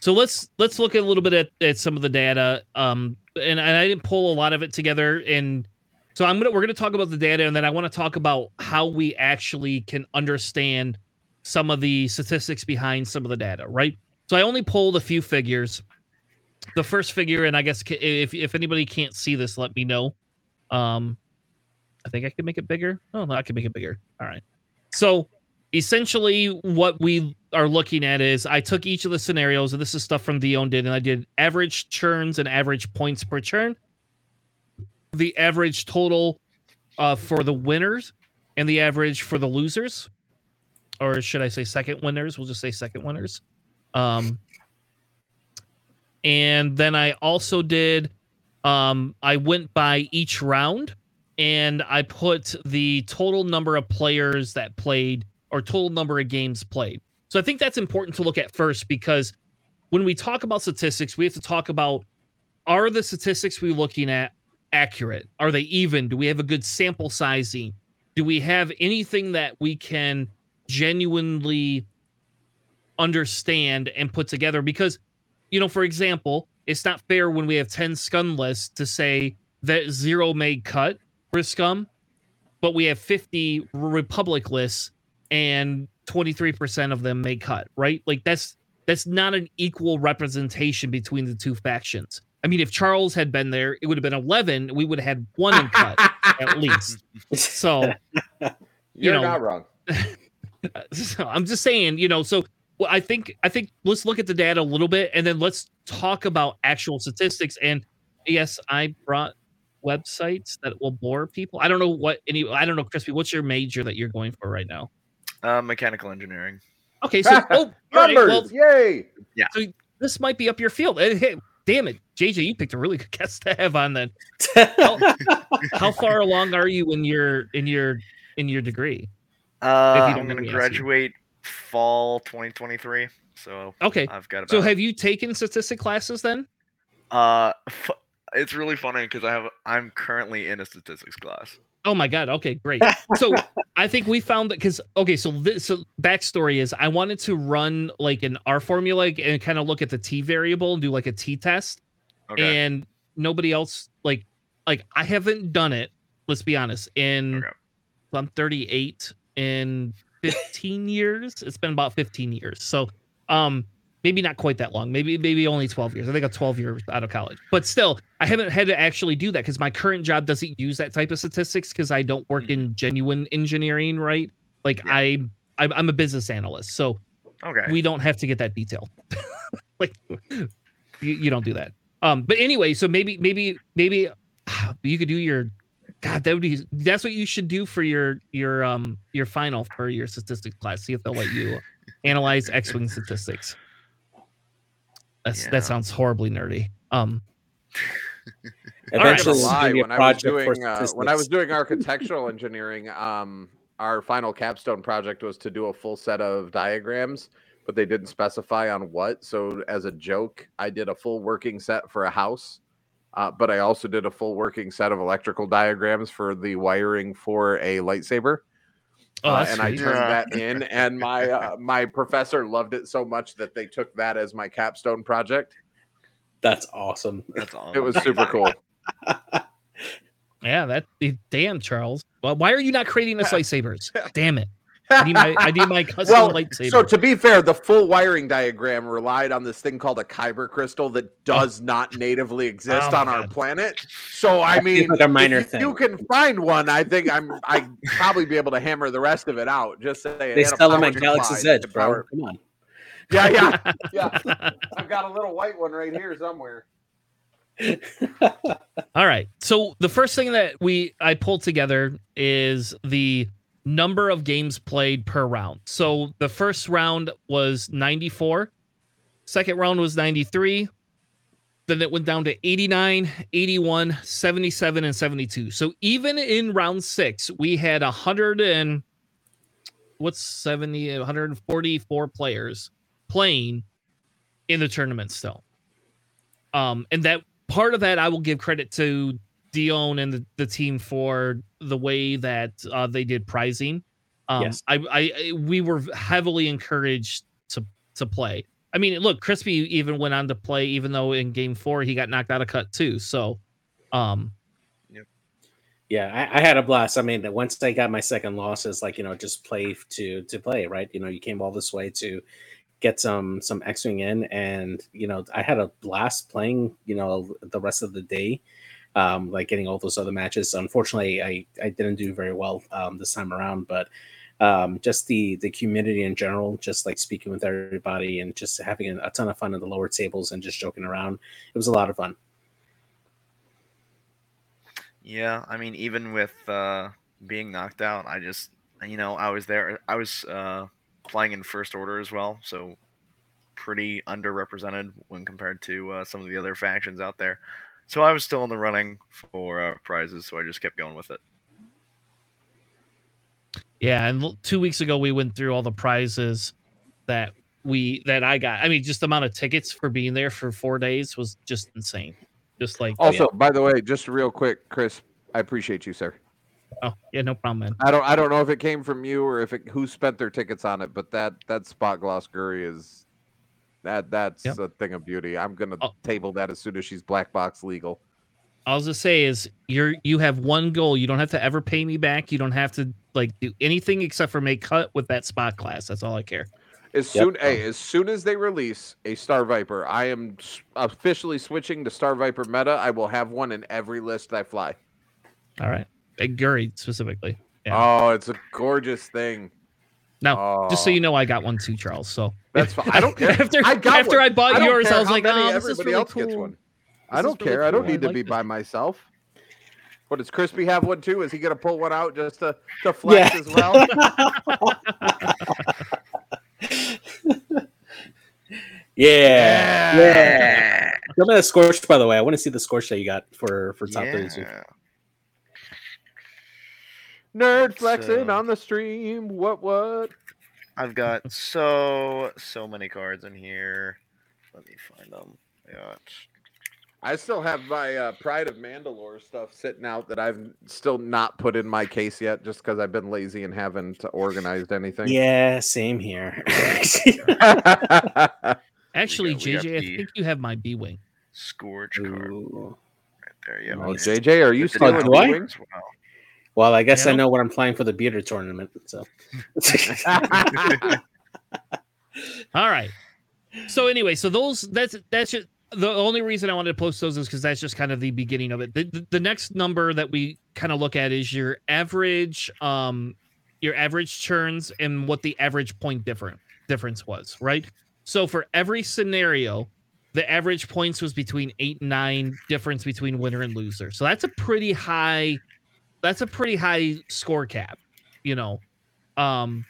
So let's let's look a little bit at, at some of the data. Um, and, and I didn't pull a lot of it together. And so I'm gonna we're gonna talk about the data, and then I want to talk about how we actually can understand some of the statistics behind some of the data, right? So I only pulled a few figures. The first figure, and I guess if if anybody can't see this, let me know. Um, I think I can make it bigger. Oh, no, I can make it bigger. All right. So essentially, what we are looking at is I took each of the scenarios, and this is stuff from Dion did, and I did average churns and average points per churn, the average total uh, for the winners, and the average for the losers, or should I say second winners? We'll just say second winners. Um, and then I also did, um, I went by each round and I put the total number of players that played or total number of games played. So I think that's important to look at first because when we talk about statistics, we have to talk about are the statistics we're looking at accurate? Are they even? Do we have a good sample sizing? Do we have anything that we can genuinely understand and put together? Because, you know, for example, it's not fair when we have 10 scum lists to say that zero made cut for scum, but we have 50 republic lists and 23% of them may cut, right? Like that's that's not an equal representation between the two factions. I mean, if Charles had been there, it would have been 11. We would have had one in cut at least. So, You're know, not wrong. so I'm just saying, you know, so well, I think I think let's look at the data a little bit and then let's talk about actual statistics. And yes, I brought websites that will bore people. I don't know what any I don't know, Crispy, what's your major that you're going for right now? Uh, mechanical engineering. Okay, so oh all right, well, Numbers, yay! this might be up your field. And hey, damn it, JJ, you picked a really good guest to have on then. How far along are you in your in your in your degree? Uh, you don't I'm gonna graduate fall 2023. So Okay. I've got about. So have you taken statistic classes then? uh, f- it's really funny because I have. I'm currently in a statistics class. Oh my god. Okay, great. So I think we found that because okay, so this so backstory is I wanted to run like an R formula and kind of look at the T variable and do like a T test, Okay. and nobody else like like I haven't done it. Let's be honest. In Okay. I'm 38 in 15 years. It's been about 15 years. So um maybe not quite that long. Maybe maybe only 12 years. I think I'm 12 years out of college. But still, I haven't had to actually do that because my current job doesn't use that type of statistics because I don't work in genuine engineering, right? Like Yeah. I I'm I'm a business analyst. So okay. we don't have to get that detail. like you, you don't do that. Um, but anyway, so maybe maybe maybe you could do your God, that would be that's what you should do for your your um your final for your statistics class. See if they'll let you analyze X-wing statistics. That's Yeah. that sounds horribly nerdy. Um Eventually, Gonna lie, gonna be a when I was doing uh, when I was doing architectural engineering, um, our final capstone project was to do a full set of diagrams, but they didn't specify on what. So as a joke, I did a full working set for a house, uh, but I also did a full working set of electrical diagrams for the wiring for a lightsaber. Oh, Uh, that's and I turned Yeah. that in, and my uh, my professor loved it so much that they took that as my capstone project. That's awesome. That's awesome. It was super cool. Yeah, that damn Charles. Well, why are you not creating us lightsabers? Damn it! I need my I need my custom well, lightsaber. so to be fair, the full wiring diagram relied on this thing called a kyber crystal that oh. does not natively exist Oh my on our planet. So I mean, like a minor if you, you can find one. I think I'm I probably be able to hammer the rest of it out. Just say They sell them at Galaxy's Edge, bro. Come on. Yeah, yeah, yeah. I've got a little white one right here somewhere. All right. So the first thing that we I pulled together is the number of games played per round. So the first round was 94, second round was 93. Then it went down to 89, 81, 77 and 72. So even in round 6, we had 100 and what's 70 144 players playing in the tournament still. Um and that part of that I will give credit to Dion and the, the team for the way that uh, they did pricing. Um, Yes. I, I, I we were heavily encouraged to to play. I mean, look, Crispy even went on to play, even though in game four he got knocked out of cut too. So, um, Yeah, I, I had a blast. I mean, that once I got my second loss, it's like you know, just play to to play, right? You know, you came all this way to get some some X wing in, and you know, I had a blast playing. You know, the rest of the day, um, like getting all those other matches. Unfortunately, I I didn't do very well um, this time around, but um, just the the community in general, just like speaking with everybody and just having a, ton of fun at the lower tables and just joking around. It was a lot of fun. Yeah, I mean, even with uh, being knocked out, I just, you know, I was there. I was uh, playing in first order as well, so pretty underrepresented when compared to uh, some of the other factions out there. So I was still in the running for uh, prizes, so I just kept going with it. yeah. And two weeks ago we went through all the prizes that we that I got. I mean, just the amount of tickets for being there for four days was just insane. Just like Also, by the way, just real quick, Chris, I appreciate you, sir. oh yeah, no problem, man. I don't I don't know if it came from you or if it who spent their tickets on it, but that that spot gloss Guri is that that's Yep. a thing of beauty. I'm gonna Oh. table that as soon as she's black box legal. All I'll just say is you're you have one goal. You don't have to ever pay me back. You don't have to like do anything except for make cut with that spot class. That's all I care. As Yep. soon hey, as soon as they release a Star Viper, I am officially switching to Star Viper meta. I will have one in every list I fly. All right, and Guri specifically. Yeah. Oh, it's a gorgeous thing. Now, just so Oh. you know, I got one too, Charles. So That's fine. I don't care. after I got after one. I bought I yours, I was like, many oh, this is everybody really else cool. gets one. I don't really care. I don't cool. I need to be this. by myself. What does Crispy have one too? Is he gonna pull one out just to, to flex Yeah. as well? Yeah, yeah. Some of that scorched, by the way. I want to see the scorch that you got for for top thirty-two. Yeah. Nerd flexing So- on the stream. What what? I've got so so many cards in here. Let me find them. I got I still have my uh, Pride of Mandalore stuff sitting out that I've still not put in my case yet, just because I've been lazy and haven't organized anything. Yeah, same here. Actually, got JJ, I think you have my B wing. Scourge card Ooh. right there. Yeah. oh, JJ, are you With the still in do I? B-Wing? As well. Well, I guess Yeah. I know what I'm playing for the beater tournament. So All right. So anyway, so those that's that's just, the only reason I wanted to post those is because that's just kind of the beginning of it. The, the, the next number that we kind of look at is your average um your average turns and what the average point different difference was, right? So for every scenario, the average points was between eight and nine difference between winner and loser. So that's a pretty high that's a pretty high score cap, you know. Um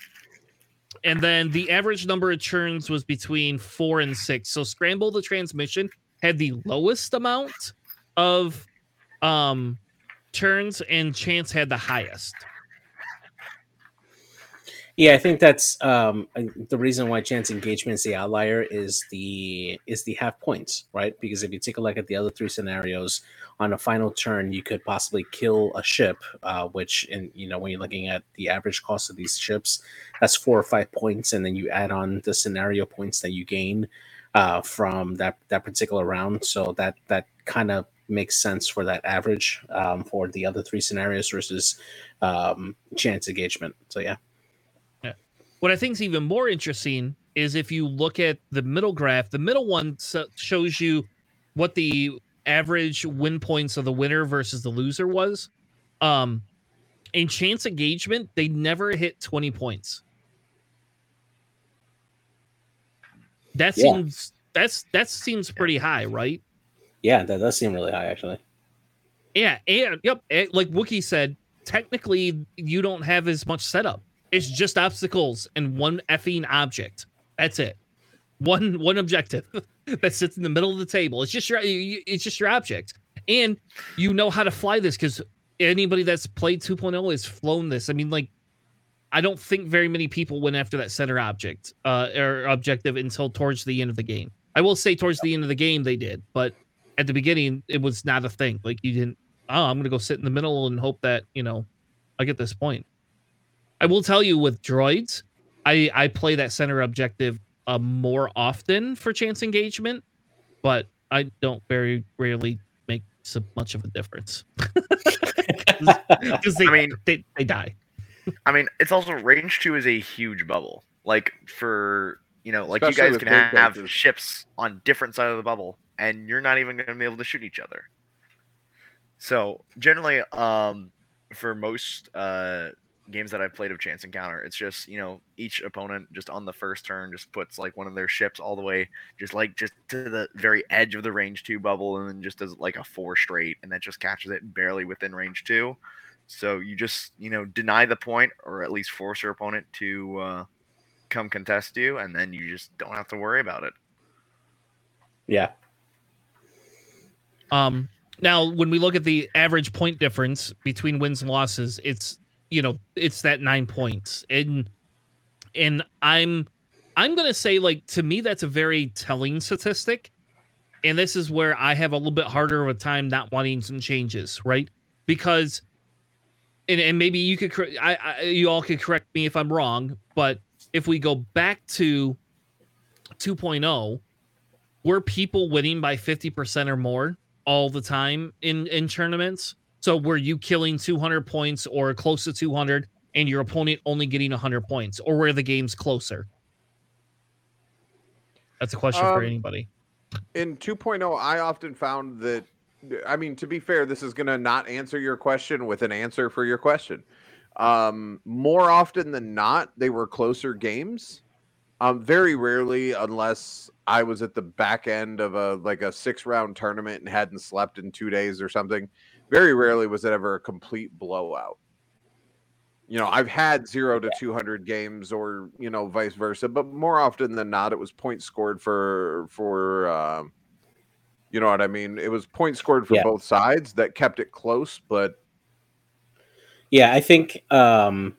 and then the average number of churns was between four and six. So Scramble the Transmission had the lowest amount of um turns and Chance had the highest. Yeah, I think that's um, the reason why chance engagement is the outlier is the is the half points, right? Because if you take a look at the other three scenarios, on a final turn, you could possibly kill a ship, uh, which, in you know, when you're looking at the average cost of these ships, that's four or five points, and then you add on the scenario points that you gain uh, from that that particular round. So that that kind of makes sense for that average um, for the other three scenarios versus um, chance engagement. So yeah. What I think is even more interesting is if you look at the middle graph, the middle one shows you what the average win points of the winner versus the loser was. Um, in chance engagement, they never hit 20 points. That yeah. seems that's that seems pretty high, right? Yeah, that does seem really high actually. Yeah, and yep, like Wookie said, technically you don't have as much setup. It's just obstacles and one effing object. That's it. One one objective that sits in the middle of the table. It's just your it's just your object. And you know how to fly this because anybody that's played 2.0 has flown this. I mean, like, I don't think very many people went after that center object uh, or objective until towards the end of the game. I will say towards the end of the game they did, but at the beginning it was not a thing. Like you didn't. Oh, I'm gonna go sit in the middle and hope that you know I get this point. I will tell you with droids, I I play that center objective uh, more often for chance engagement, but I don't very rarely make so much of a difference because they, I mean they, they die. I mean, it's also range two is a huge bubble. Like for you know, like Especially you guys can have, have ships on different side of the bubble, and you're not even going to be able to shoot each other. So generally, um, for most uh games that I've played of Chance Encounter. It's just, you know, each opponent just on the first turn just puts like one of their ships all the way just like just to the very edge of the range two bubble and then just does like a four straight and that just catches it barely within range two. So you just, you know, deny the point or at least force your opponent to uh, come contest you and then you just don't have to worry about it. Yeah. Um now, when we look at the average point difference between wins and losses, it's you know it's that nine points. And and i'm i'm gonna say like to me that's a very telling statistic. And this is where i have a little bit harder of a time not wanting some changes right? Because and, and maybe you could I, I you all could correct me if i'm wrong but if we go back to 2.0 were people winning by 50% or more all the time in in tournaments so were you killing 200 points or close to 200 and your opponent only getting 100 points or were the games closer? That's a question um, for anybody. In 2.0, I often found that I mean, to be fair, this is going to not answer your question with an answer for your question. Um, more often than not, they were closer games. Um, very rarely, unless I was at the back end of a like a six round tournament and hadn't slept in two days or something very rarely was it ever a complete blowout. You know, I've had zero to 200 games or, you know, vice versa, but more often than not, it was points scored for, for, uh, you know what I mean? It was points scored for yeah. both sides that kept it close, but. Yeah, I think, um,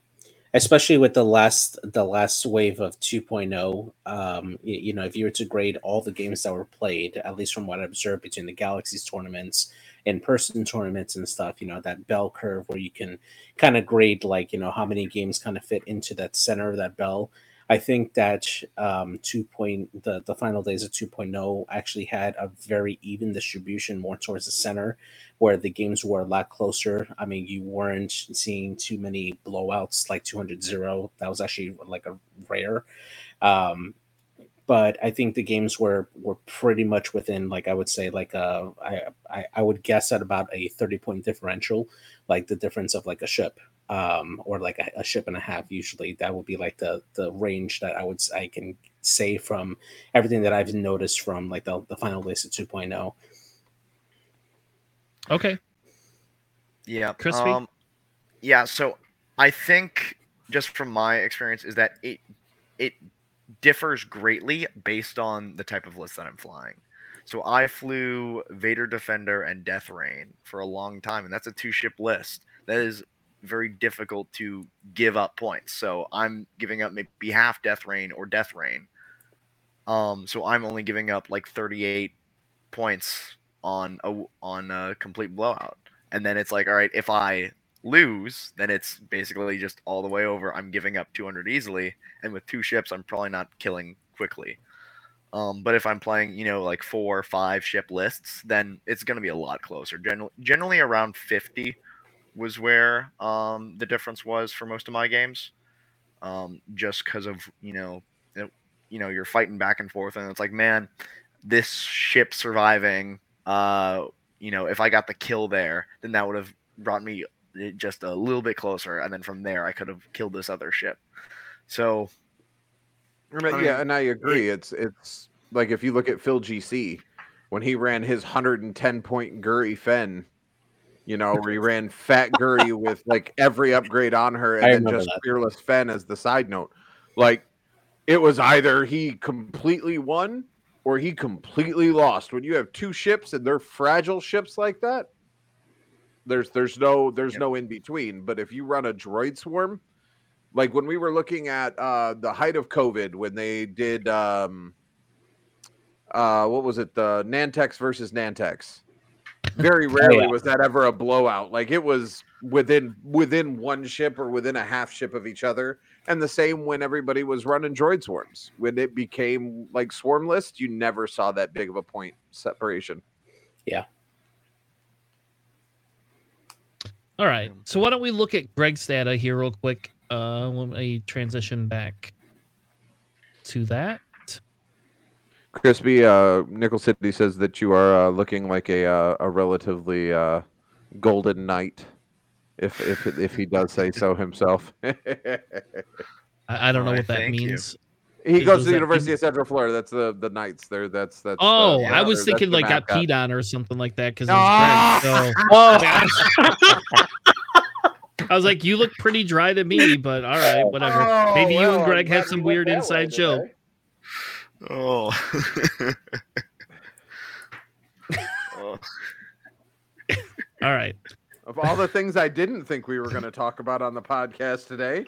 especially with the last the last wave of 2.0 um you, you, know if you were to grade all the games that were played at least from what i observed between the galaxies tournaments in-person tournaments and stuff you know that bell curve where you can kind of grade like you know how many games kind of fit into that center of that bell. I think that um 2 point the the final days of 2.0 actually had a very even distribution more towards the center where the games were a lot closer. I mean you weren't seeing too many blowouts like 200 0 that was actually like a rare. Um but I think the games were were pretty much within like I would say like a I I, I would guess at about a 30 point differential, like the difference of like a ship um or like a, a ship and a half usually that would be like the the range that I would I can say from everything that I've noticed from like the, the final list of 2.0. Okay. Yeah. Crispy. Um, yeah, so I think just from my experience is that it it differs greatly based on the type of list that I'm flying. So I flew Vader Defender and Death Rain for a long time, and that's a two ship list. That is very difficult to give up points. So I'm giving up maybe half Death Rain or Death Rain. Um, so I'm only giving up like 38 points on a on a complete blowout. And then it's like, all right, if I lose, then it's basically just all the way over. I'm giving up 200 easily, and with two ships, I'm probably not killing quickly. Um, but if I'm playing, you know, like four or five ship lists, then it's going to be a lot closer. Generally, generally around 50 was where um, the difference was for most of my games. Um, just because of you know, it, you know, you're fighting back and forth, and it's like, man, this ship surviving. Uh, you know, if I got the kill there, then that would have brought me just a little bit closer, and then from there, I could have killed this other ship. So, I mean, yeah, and I agree. It's it's like if you look at Phil GC when he ran his 110 point Guri Fenn, you know, where he ran Fat Guri with like every upgrade on her, I and then just that. Fearless Fenn as the side note. Like it was either he completely won or he completely lost. When you have two ships and they're fragile ships like that, there's there's no there's Yep. no in between. But if you run a droid swarm, like when we were looking at uh the height of COVID when they did um uh what was it the Nantex versus Nantex. Very rarely yeah. was that ever a blowout. Like it was within within one ship or within a half ship of each other. And the same when everybody was running droid swarms. When it became like swarm list, you never saw that big of a point separation. All right. So why don't we look at Greg's data here real quick? Uh, let me transition back to that. Crispy, uh, Nickel City says that you are uh, looking like a uh, a relatively uh, golden knight, if if if he does say so himself. I, I don't know Why, what that means. you. Means. goes to the University mean- of Central Florida. That's the the Knights. There, that's that's. Oh, the, I was thinking like got mascot. peed on or something like that because Ah! so Oh, I was like, you look pretty dry to me, but all right, whatever. Oh, Maybe you and Greg glad have some weird inside joke. oh. Oh. All right. Of all the things I didn't think we were going to talk about on the podcast today,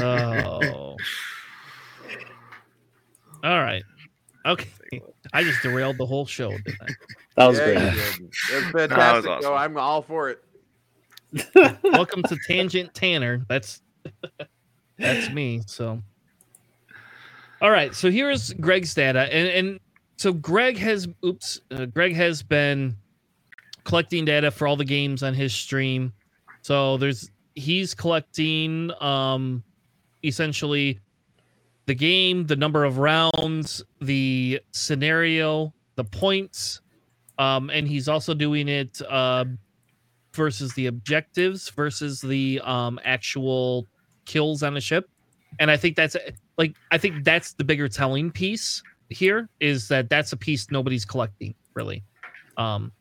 Oh. All right. Okay. I just derailed the whole show, didn't I? that was yeah, great. you did. It's fantastic. awesome. though. I'm all for it. Welcome to Tangent Tanner. That's that's me. So, all right. So here's Greg's data, and and so Greg has oops, uh, Greg has been collecting data for all the games on his stream. So there's he's collecting um essentially the game, the number of rounds, the scenario, the points, um, and he's also doing it uh, versus the objectives versus the um actual kills on the ship. And i think that's like i think that's the bigger telling piece here is that that's a piece nobody's collecting really um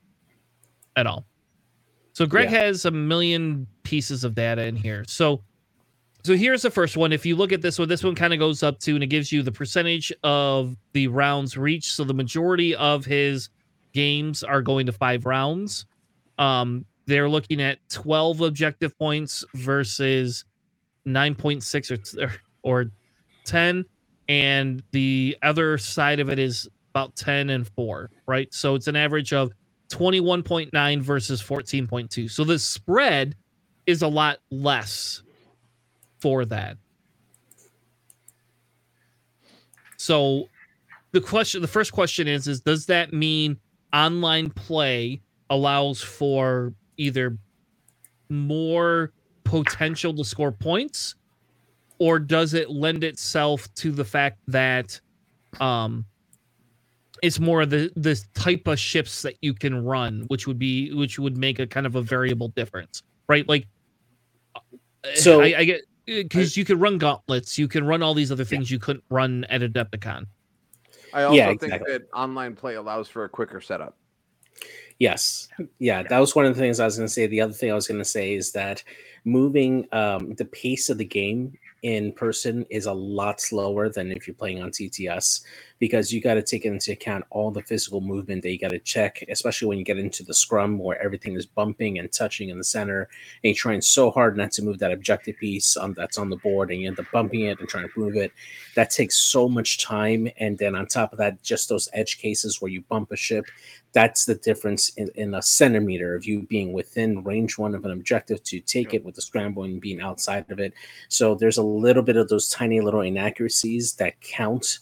at all. So greg Yeah. has a million pieces of data in here. So so here's the first one. If you look at this one this one kind of goes up to and it gives you the percentage of the rounds reached. So the majority of his games are going to five rounds. Um they're looking at 12 objective points versus 9.6 or, or 10 and the other side of it is about 10 and 4 right? So it's an average of 21.9 versus 14.2 so the spread is a lot less for that. So the question the first question is is does that mean online play allows for either more potential to score points or does it lend itself to the fact that um it's more of the the type of ships that you can run which would be which would make a kind of a variable difference right? Like So- i, I get because you can run gauntlets you can run all these other things you couldn't run at adepticon I also Yeah, think exactly. that online play allows for a quicker setup. Yes. Yeah, that was one of the things I was going to say. The other thing I was going to say is that moving um, the pace of the game in person is a lot slower than if you're playing on TTS because you got to take into account all the physical movement that you got to check, especially when you get into the scrum where everything is bumping and touching in the center, and you're trying so hard not to move that objective piece on, that's on the board, and you end up bumping it and trying to move it. That takes so much time, and then on top of that, just those edge cases where you bump a ship. That's the difference in, in a centimeter of you being within range one of an objective to take it with the scramble and being outside of it. So there's a little bit of those tiny little inaccuracies that count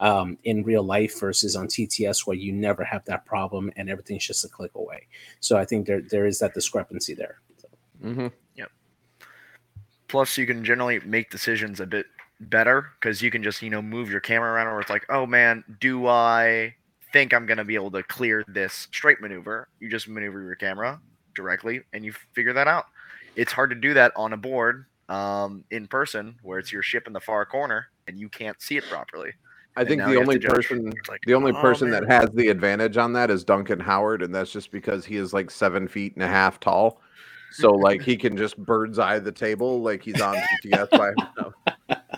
um, in real life versus on TTS where you never have that problem and everything's just a click away. So I think there there is that discrepancy there. So. Mm-hmm. Yep. Plus, you can generally make decisions a bit better because you can just you know move your camera around, or it's like, oh man, do I think I'm gonna be able to clear this straight maneuver? You just maneuver your camera directly, and you figure that out. It's hard to do that on a board um, in person where it's your ship in the far corner and you can't see it properly. I think the only person, like, the only oh, person man. that has the advantage on that is Duncan Howard, and that's just because he is like seven feet and a half tall. So like he can just bird's eye the table like he's on TTS by himself.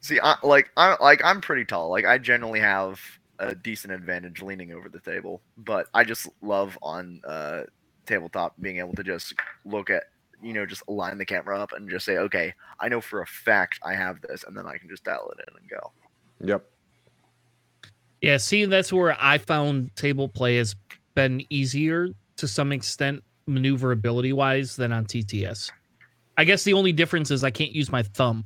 See, I, like I like I'm pretty tall. Like I generally have a decent advantage leaning over the table, but I just love on uh, tabletop being able to just look at you know just line the camera up and just say, okay, I know for a fact I have this, and then I can just dial it in and go. Yep. Yeah, see, that's where I found table play has been easier to some extent, maneuverability wise, than on TTS. I guess the only difference is I can't use my thumb.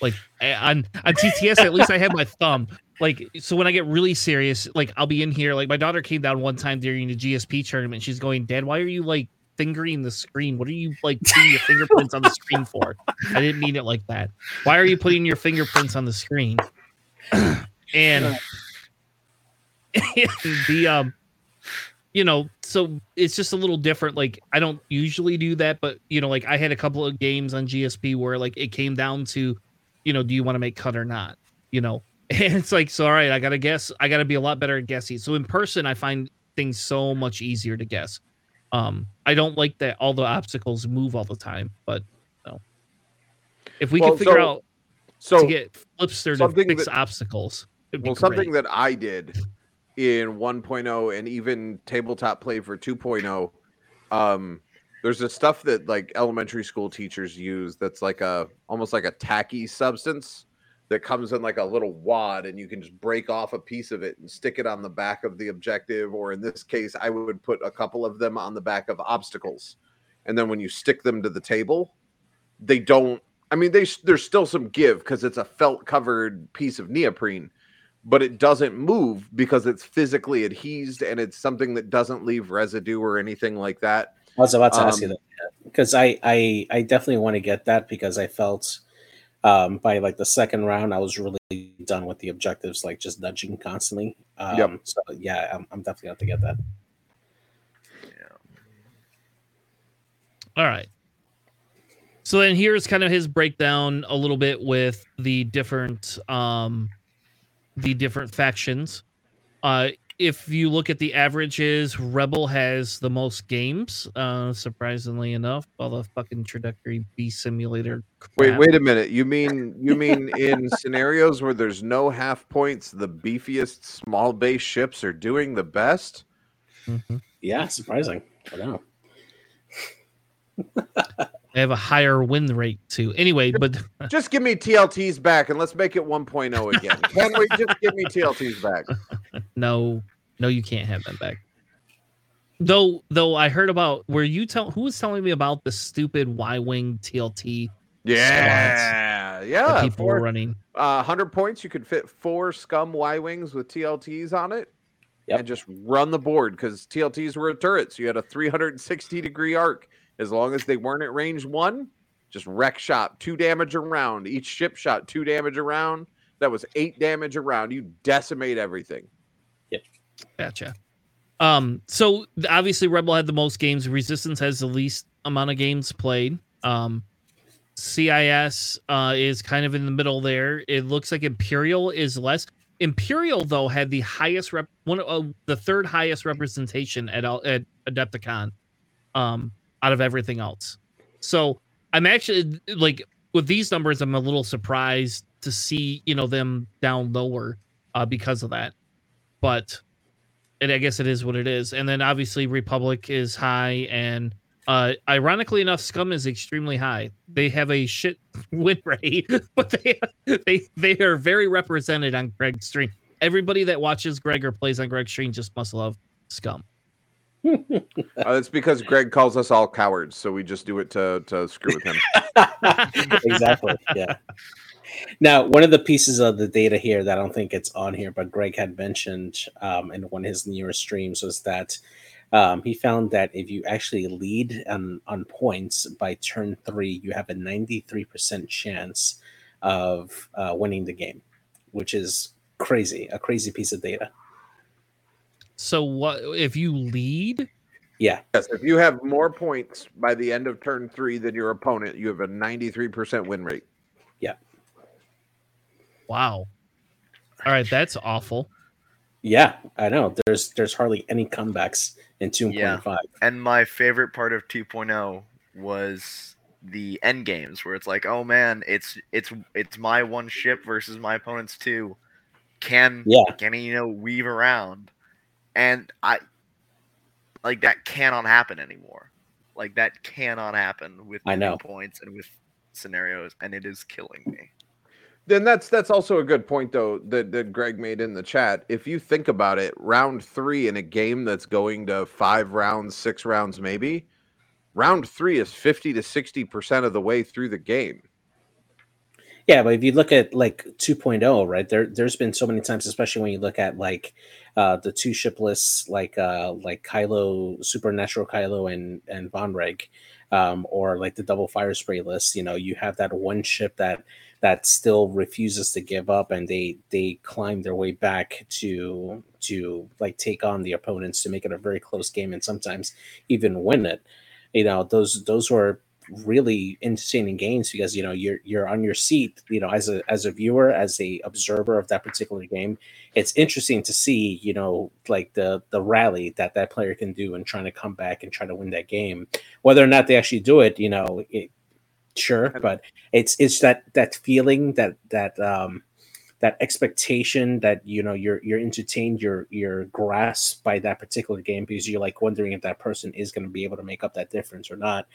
Like on on TTS, at least I have my thumb. Like so, when I get really serious, like I'll be in here. Like my daughter came down one time during the GSP tournament. She's going, "Dad, why are you like fingering the screen? What are you like putting your fingerprints on the screen for?" I didn't mean it like that. Why are you putting your fingerprints on the screen? and the um you know so it's just a little different like i don't usually do that but you know like i had a couple of games on gsp where like it came down to you know do you want to make cut or not you know and it's like so all right i gotta guess i gotta be a lot better at guessing. So in person i find things so much easier to guess. Um i don't like that all the obstacles move all the time but no if we well, can figure so, out so to get Flipster to fix that, obstacles. Well, something that I did in 1.0 and even tabletop play for 2.0, um, there's this stuff that like elementary school teachers use that's like a almost like a tacky substance that comes in like a little wad and you can just break off a piece of it and stick it on the back of the objective or in this case I would put a couple of them on the back of obstacles and then when you stick them to the table they don't I mean, they, there's still some give because it's a felt covered piece of neoprene, but it doesn't move because it's physically adhesed and it's something that doesn't leave residue or anything like that. I was about to um, ask you that because I, I I definitely want to get that because I felt um, by like the second round I was really done with the objectives, like just nudging constantly. Um, yep. So yeah, I'm, I'm definitely going to get that. Yeah. All right. So then here's kind of his breakdown a little bit with the different um the different factions. Uh if you look at the averages, Rebel has the most games, uh surprisingly enough, all the fucking introductory B simulator. Crap. Wait, wait a minute. You mean you mean in scenarios where there's no half points, the beefiest small base ships are doing the best? Mm-hmm. Yeah, surprising. I know. They have a higher win rate too. Anyway, but just give me TLTs back and let's make it 1.0 again. Can we just give me TLTs back? No, no, you can't have them back. Though, though I heard about where you tell who was telling me about the stupid Y wing TLT. Yeah, yeah. People four, were running. Uh, hundred points. You could fit four scum Y wings with TLTs on it. Yep. and just run the board because TLTs were a turret. So you had a 360 degree arc as long as they weren't at range one, just wreck shot, two damage around. Each ship shot two damage around. That was eight damage around. You decimate everything. Gotcha. Um, so obviously Rebel had the most games. Resistance has the least amount of games played. Um, CIS uh, is kind of in the middle there. It looks like Imperial is less. Imperial though had the highest rep, one of uh, the third highest representation at at Adepticon. Um, out of everything else. So I'm actually like with these numbers, I'm a little surprised to see you know them down lower. uh, because of that. But and I guess it is what it is. And then obviously Republic is high, and uh, ironically enough, Scum is extremely high. They have a shit win rate, but they they they are very represented on Greg's stream. Everybody that watches Greg or plays on Greg's stream just must love Scum. Uh, it's because Greg calls us all cowards, so we just do it to to screw with him. exactly. Yeah. Now, one of the pieces of the data here that I don't think it's on here, but Greg had mentioned um, in one of his newer streams was that um, he found that if you actually lead on, on points by turn three, you have a 93% chance of uh, winning the game, which is crazy, a crazy piece of data. So what if you lead? Yeah. Yes, if you have more points by the end of turn three than your opponent, you have a 93% win rate. Wow. All right, that's awful. Yeah, I know. There's there's hardly any comebacks in 2.5. Yeah. And my favorite part of 2.0 was the end games where it's like, oh man, it's it's it's my one ship versus my opponent's two. Can Yeah. can you know weave around? And I like that cannot happen anymore. Like that cannot happen with I new know. points and with scenarios, and it is killing me. Then that's that's also a good point though that, that Greg made in the chat. If you think about it, round three in a game that's going to five rounds, six rounds maybe, round three is fifty to sixty percent of the way through the game. Yeah, but if you look at like 2.0, right, there there's been so many times, especially when you look at like uh the two shipless like uh like Kylo, Supernatural Kylo and and Vonreg, um, or like the double Firespray list, you know, you have that one ship that that still refuses to give up and they they climb their way back to to like take on the opponents to make it a very close game and sometimes even win it. You know, those those were really entertaining games because you know you're you're on your seat you know as a as a viewer as a observer of that particular game it's interesting to see you know like the the rally that that player can do and trying to come back and try to win that game whether or not they actually do it you know it, sure but it's it's that that feeling that that um that expectation that you know you're you're entertained you're you're grasped by that particular game because you're like wondering if that person is going to be able to make up that difference or not.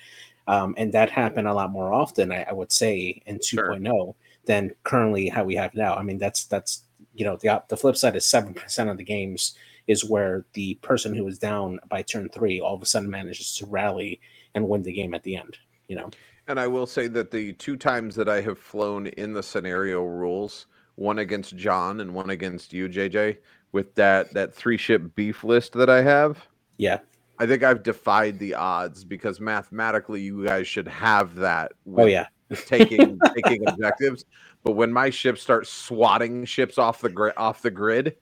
Um, and that happened a lot more often I, I would say in 2.0 Sure. than currently how we have now. I mean that's that's you know the the flip side is 7% of the games is where the person who is down by turn three all of a sudden manages to rally and win the game at the end you know And I will say that the two times that I have flown in the scenario rules, one against John and one against you, JJ, with that that three ship beef list that I have, yeah I think I've defied the odds because mathematically you guys should have that. oh yeah taking taking objectives. But when my ships start swatting ships off the grid, off the grid,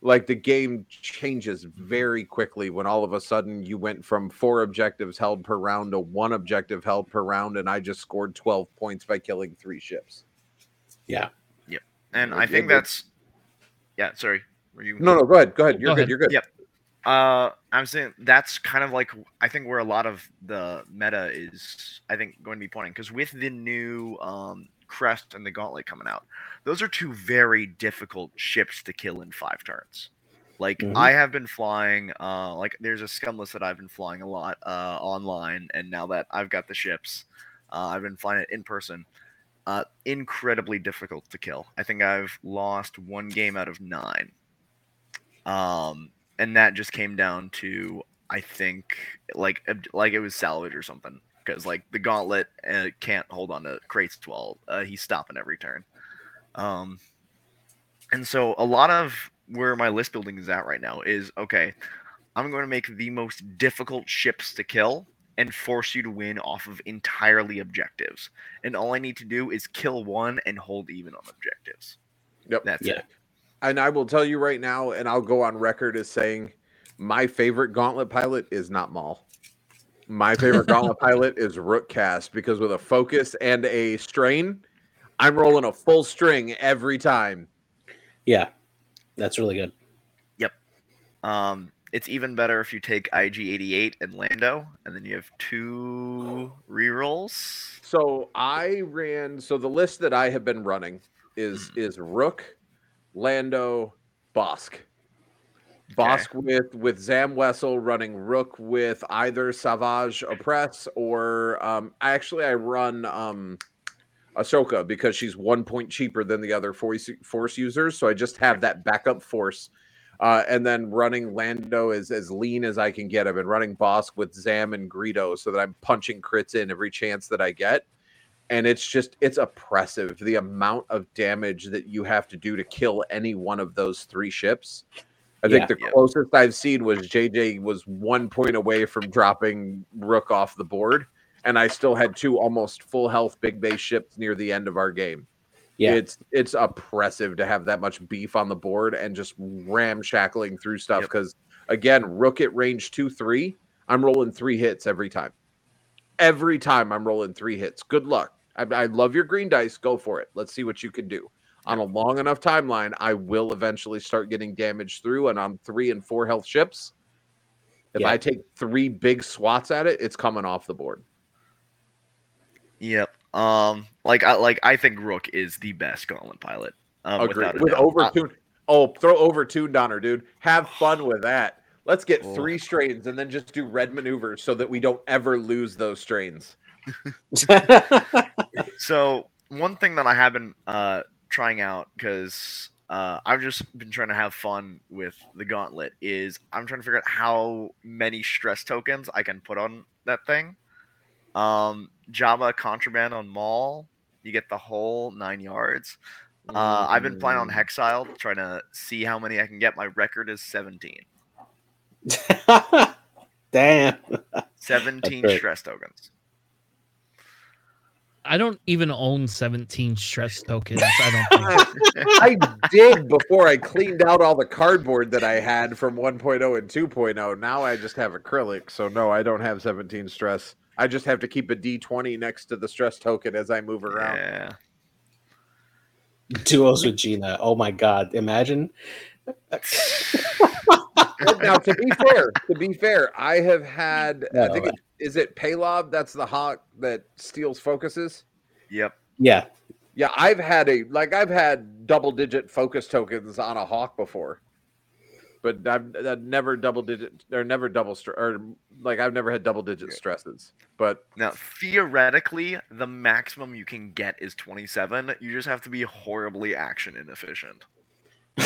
like the game changes very quickly. When all of a sudden you went from four objectives held per round to one objective held per round, and I just scored twelve points by killing three ships. yeah Yep. And Yeah, I think that's yeah. Sorry, were you? No, no, go ahead, go ahead. You're Go good. ahead. You're good. Yep. Uh, I'm saying that's kind of like I think where a lot of the meta is. I think going to be pointing because with the new um, crest and the gauntlet coming out, those are two very difficult ships to kill in five turns. Like Mhm. I have been flying, uh, like there's a scumless that I've been flying a lot uh, online, and now that I've got the ships, uh, I've been flying it in person. Uh, incredibly difficult to kill. I think I've lost one game out of nine. Um, and that just came down to I think like like it was salvage or something because like the gauntlet uh, can't hold on to crates well. Uh, he's stopping every turn. Um, and so a lot of where my list building is at right now is okay. I'm going to make the most difficult ships to kill and force you to win off of entirely objectives. And all I need to do is kill one and hold even on objectives. Yep. That's Yeah. it. And I will tell you right now, and I'll go on record as saying my favorite gauntlet pilot is not Maul. My favorite gauntlet pilot is Rook Kast because with a focus and a strain, I'm rolling a full string every time. yeah that's really good Yep. Um, it's even better if you take IG88 and Lando, and then you have two rerolls. So I ran. So the list that I have been running is is Rook, Lando, Bossk. Bossk with with Zam Wesell running Rook with either Savage Oppress or um actually I run um Ahsoka because she's one point cheaper than the other force force users. So I just have that backup force. Uh, and then running Lando as as lean as I can get I've been running Bossk with Zam and Greedo, so that I'm punching crits in every chance that I get. And it's just it's oppressive the amount of damage that you have to do to kill any one of those three ships. I Yeah. think the Yeah. closest I've seen was JJ was one point away from dropping Rook off the board, and I still had two almost full health big base ships near the end of our game. Yeah. It's it's oppressive to have that much beef on the board and just ramshackling through stuff Yep. because again, Rook at range two three, I'm rolling three hits every time. Every time I'm rolling three hits. Good luck. I, I love your green dice. Go for it. Let's see what you can do. On a long enough timeline, I will eventually start getting damage through, and on three and four health ships, if Yeah. I take three big swats at it, it's coming off the board. Yep. Um, like I like I think Rook is the best Gauntlet pilot. Um, Agreed. With doubt. Uh. Oh, throw overtuned on her, dude. Have fun with that. Let's get Oh. three strains and then just do red maneuvers so that we don't ever lose those strains. So one thing that I have been uh, trying out because uh, I've just been trying to have fun with the gauntlet is I'm trying to figure out how many stress tokens I can put on that thing. Um, Java contraband on Maul, you get the whole nine yards. Uh, I've been playing on Mm. Hexile, trying to see how many I can get. My record is 17. Damn. 17 great. stress tokens. I don't even own 17 stress tokens. I don't think. I did before I cleaned out all the cardboard that I had from 1.0 and 2.0. Now I just have acrylic. So, no, I don't have 17 stress. I just have to keep a D20 next to the stress token as I move around. Yeah. Duos with Gina. Oh my god. Imagine. now to be fair, to be fair, I have had I No, think it, is it Palob that's the hawk that steals focuses. Yep. Yeah. Yeah, I've had a like I've had double digit focus tokens on a hawk before, but I've, I've never double digit or never double str- or like I've never had double digit stresses. But Now, theoretically, the maximum you can get is 27. You just have to be horribly action inefficient.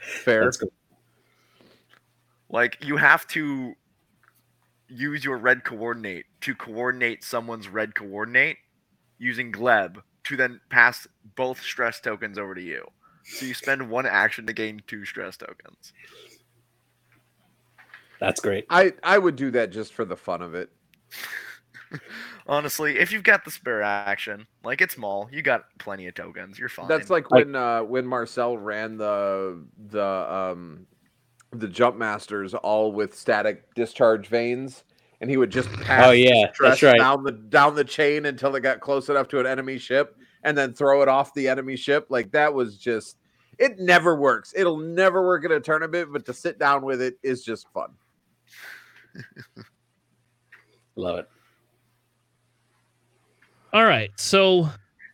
fair. That's good. Like, you have to use your red coordinate to coordinate someone's red coordinate using Gleb to then pass both stress tokens over to you. So you spend one action to gain two stress tokens. That's great. I I would do that just for the fun of it. Honestly, if you've got the spare action, like it's small, you got plenty of tokens. You're fine. That's like Like- when uh when Marcel ran the the um the jump masters all with static discharge vanes and he would just pass Oh yeah, that's right. down the down the chain until it got close enough to an enemy ship and then throw it off the enemy ship like that was just it never works it'll never work in a tournament but to sit down with it is just fun Love it. All right. So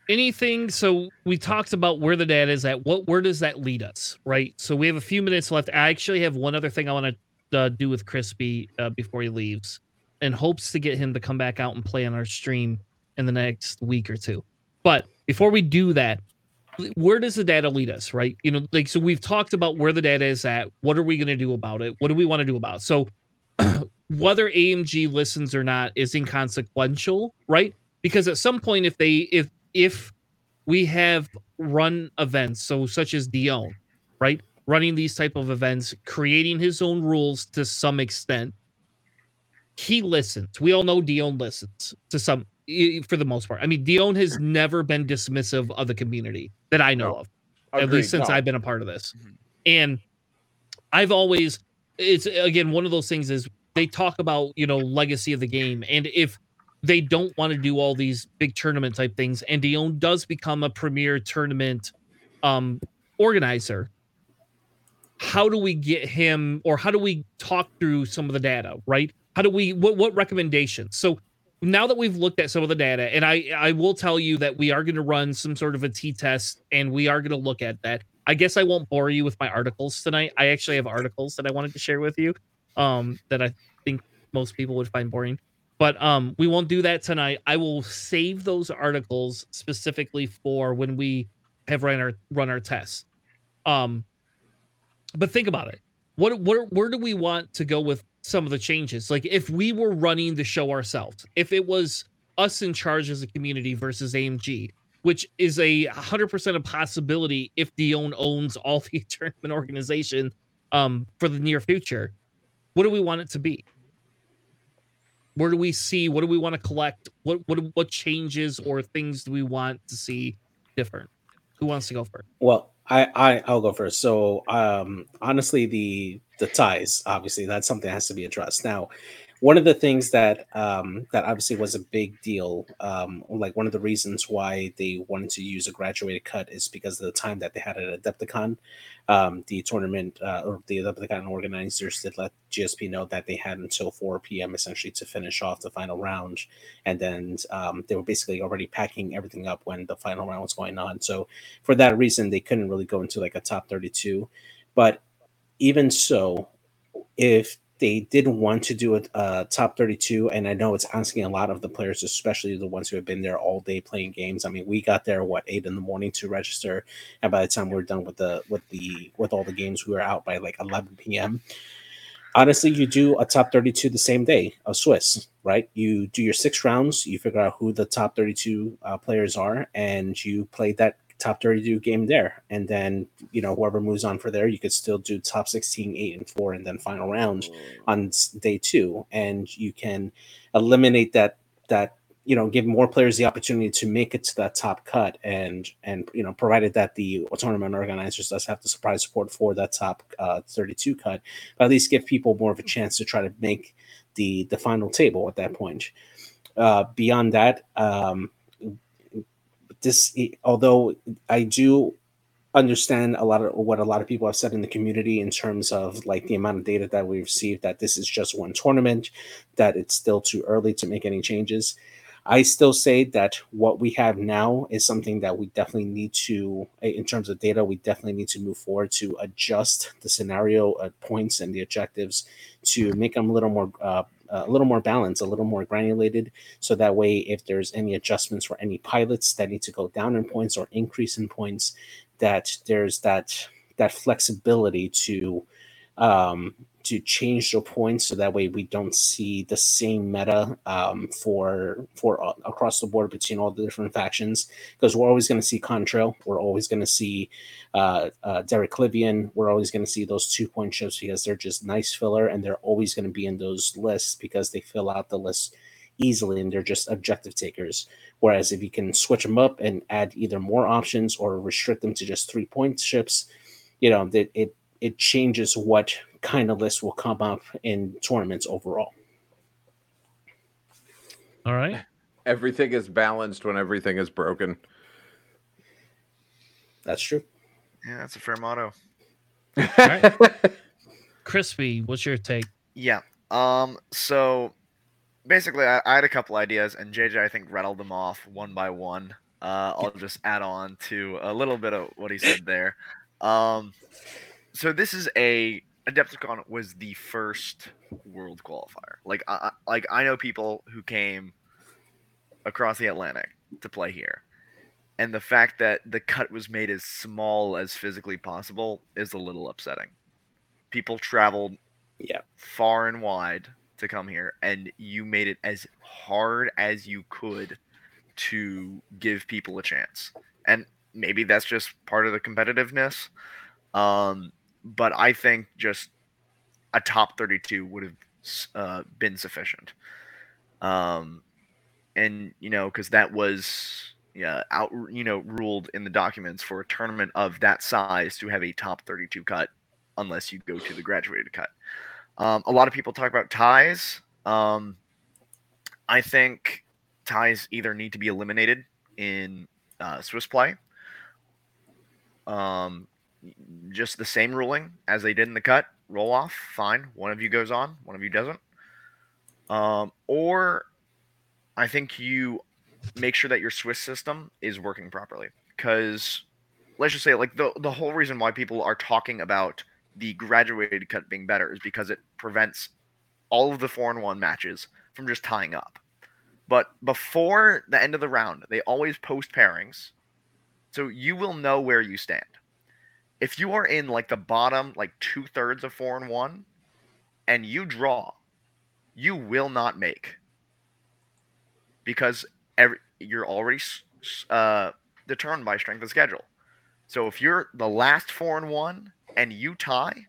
anything so we talked about where the data is at. What where does that lead us? Right. So we have a few minutes left. I actually have one other thing I want to uh, do with Crispy uh, before he leaves and hopes to get him to come back out and play on our stream in the next week or two. But before we do that, where does the data lead us? Right. You know, like so we've talked about where the data is at. What are we going to do about it? What do we want to do about it? So whether AMG listens or not is inconsequential, right? because at some point if they if if we have run events so such as dion right running these type of events creating his own rules to some extent he listens we all know dion listens to some for the most part i mean dion has never been dismissive of the community that i know No. of at least since no. I've been a part of this. Mhm. And I've always it's again one of those things is they talk about, you know, legacy of the game and if they don't want to do all these big tournament type things and Dion does become a premier tournament um organizer, how do we get him or how do we talk through some of the data, right? How do we what what recommendations? So now that we've looked at some of the data, and I I will tell you that we are going to run some sort of a t test, and we are going to look at that. I guess I won't bore you with my articles tonight. I actually have articles that I wanted to share with you, um, that I think most people would find boring. But um, we won't do that tonight. I will save those articles specifically for when we have run our run our tests. Um, but think about it. What what where do we want to go with some of the changes? Like if we were running the show ourselves, if it was us in charge as a community versus AMG, which is a hundred percent a possibility if Dion owns all the tournament organization um for the near future. What do we want it to be? Where do we see? What do we want to collect? What what what changes or things do we want to see different? Who wants to go first? Well, I, I I'll go first. So um honestly the the ties, obviously, that's something that has to be addressed. Now, one of the things that um, that obviously was a big deal, um, like one of the reasons why they wanted to use a graduated cut is because of the time that they had at Adepticon. Um, the tournament uh, or the Adepticon organizers did let GSP know that they had until 4 p.m. essentially to finish off the final round, and then um, they were basically already packing everything up when the final round was going on. So for that reason, they couldn't really go into like a top 32. But even so, if they did want to do a, a, top 32 and i know it's asking a lot of the players especially the ones who have been there all day playing games. I mean we got there what eight in the morning to register and by the time we are done with the with the with all the games we were out by like 11 p.m honestly you do a top 32 the same day of swiss right? You do your six rounds you figure out who the top 32 uh, players are and you play that top 32 game there. And then, you know, whoever moves on for there, you could still do top 16, 8, and 4, and then final round on day two. And you can eliminate that, that, you know, give more players the opportunity to make it to that top cut, and and you know, provided that the tournament organizers does have the surprise support for that top uh, 32 cut, but at least give people more of a chance to try to make the the final table at that point. Uh, beyond that, um, this although I do understand a lot of what a lot of people have said in the community in terms of like the amount of data that we received that this is just one tournament that it's still too early to make any changes. I still say that what we have now is something that we definitely need to in terms of data we definitely need to move forward to adjust the scenario uh, points and the objectives to make them a little more uh, a little more balanced, a little more granulated, so that way, if there's any adjustments for any pilots that need to go down in points or increase in points, that there's that that flexibility to um, to change the points so that way we don't see the same meta um, for for uh, across the board between all the different factions. Because we're always going to see Contrail, we're always going to see uh, uh, Derek Klivian, we're always going to see those two point ships because they're just nice filler and they're always going to be in those lists because they fill out the list easily and they're just objective takers. Whereas if you can switch them up and add either more options or restrict them to just three point ships, you know, that it it changes what kind of list will come up in tournaments overall. All right. Everything is balanced when everything is broken. That's true. Yeah, that's a fair motto. Right. Crispy, what's your take? Yeah. Um. So basically, I, I, had a couple ideas, and JJ I think rattled them off one by one. Uh, I'll just add on to a little bit of what he said there. Um. So this is a Adepticon was the first world qualifier. Like I like I know people who came across the Atlantic to play here. And the fact that the cut was made as small as physically possible is a little upsetting. People traveled yeah, far and wide to come here and you made it as hard as you could to give people a chance. And maybe that's just part of the competitiveness. Um, but I think just a top 32 would have uh, been sufficient. Um, and you know, because that was yeah out you know ruled in the documents for a tournament of that size to have a top 32 cut, unless you go to the graduated cut. Um, a lot of people talk about ties. Um, I think ties either need to be eliminated in uh, Swiss play. Um, just the same ruling as they did in the cut. Roll off, fine. One of you goes on, one of you doesn't. Um, or I think you make sure that your Swiss system is working properly. Because let's just say, like the the whole reason why people are talking about the graduated cut being better is because it prevents all of the four and one matches from just tying up. But before the end of the round, they always post pairings, so you will know where you stand. If you are in like the bottom, like two thirds of four and one, and you draw, you will not make because every, you're already uh, determined by strength of schedule. So if you're the last four and one and you tie,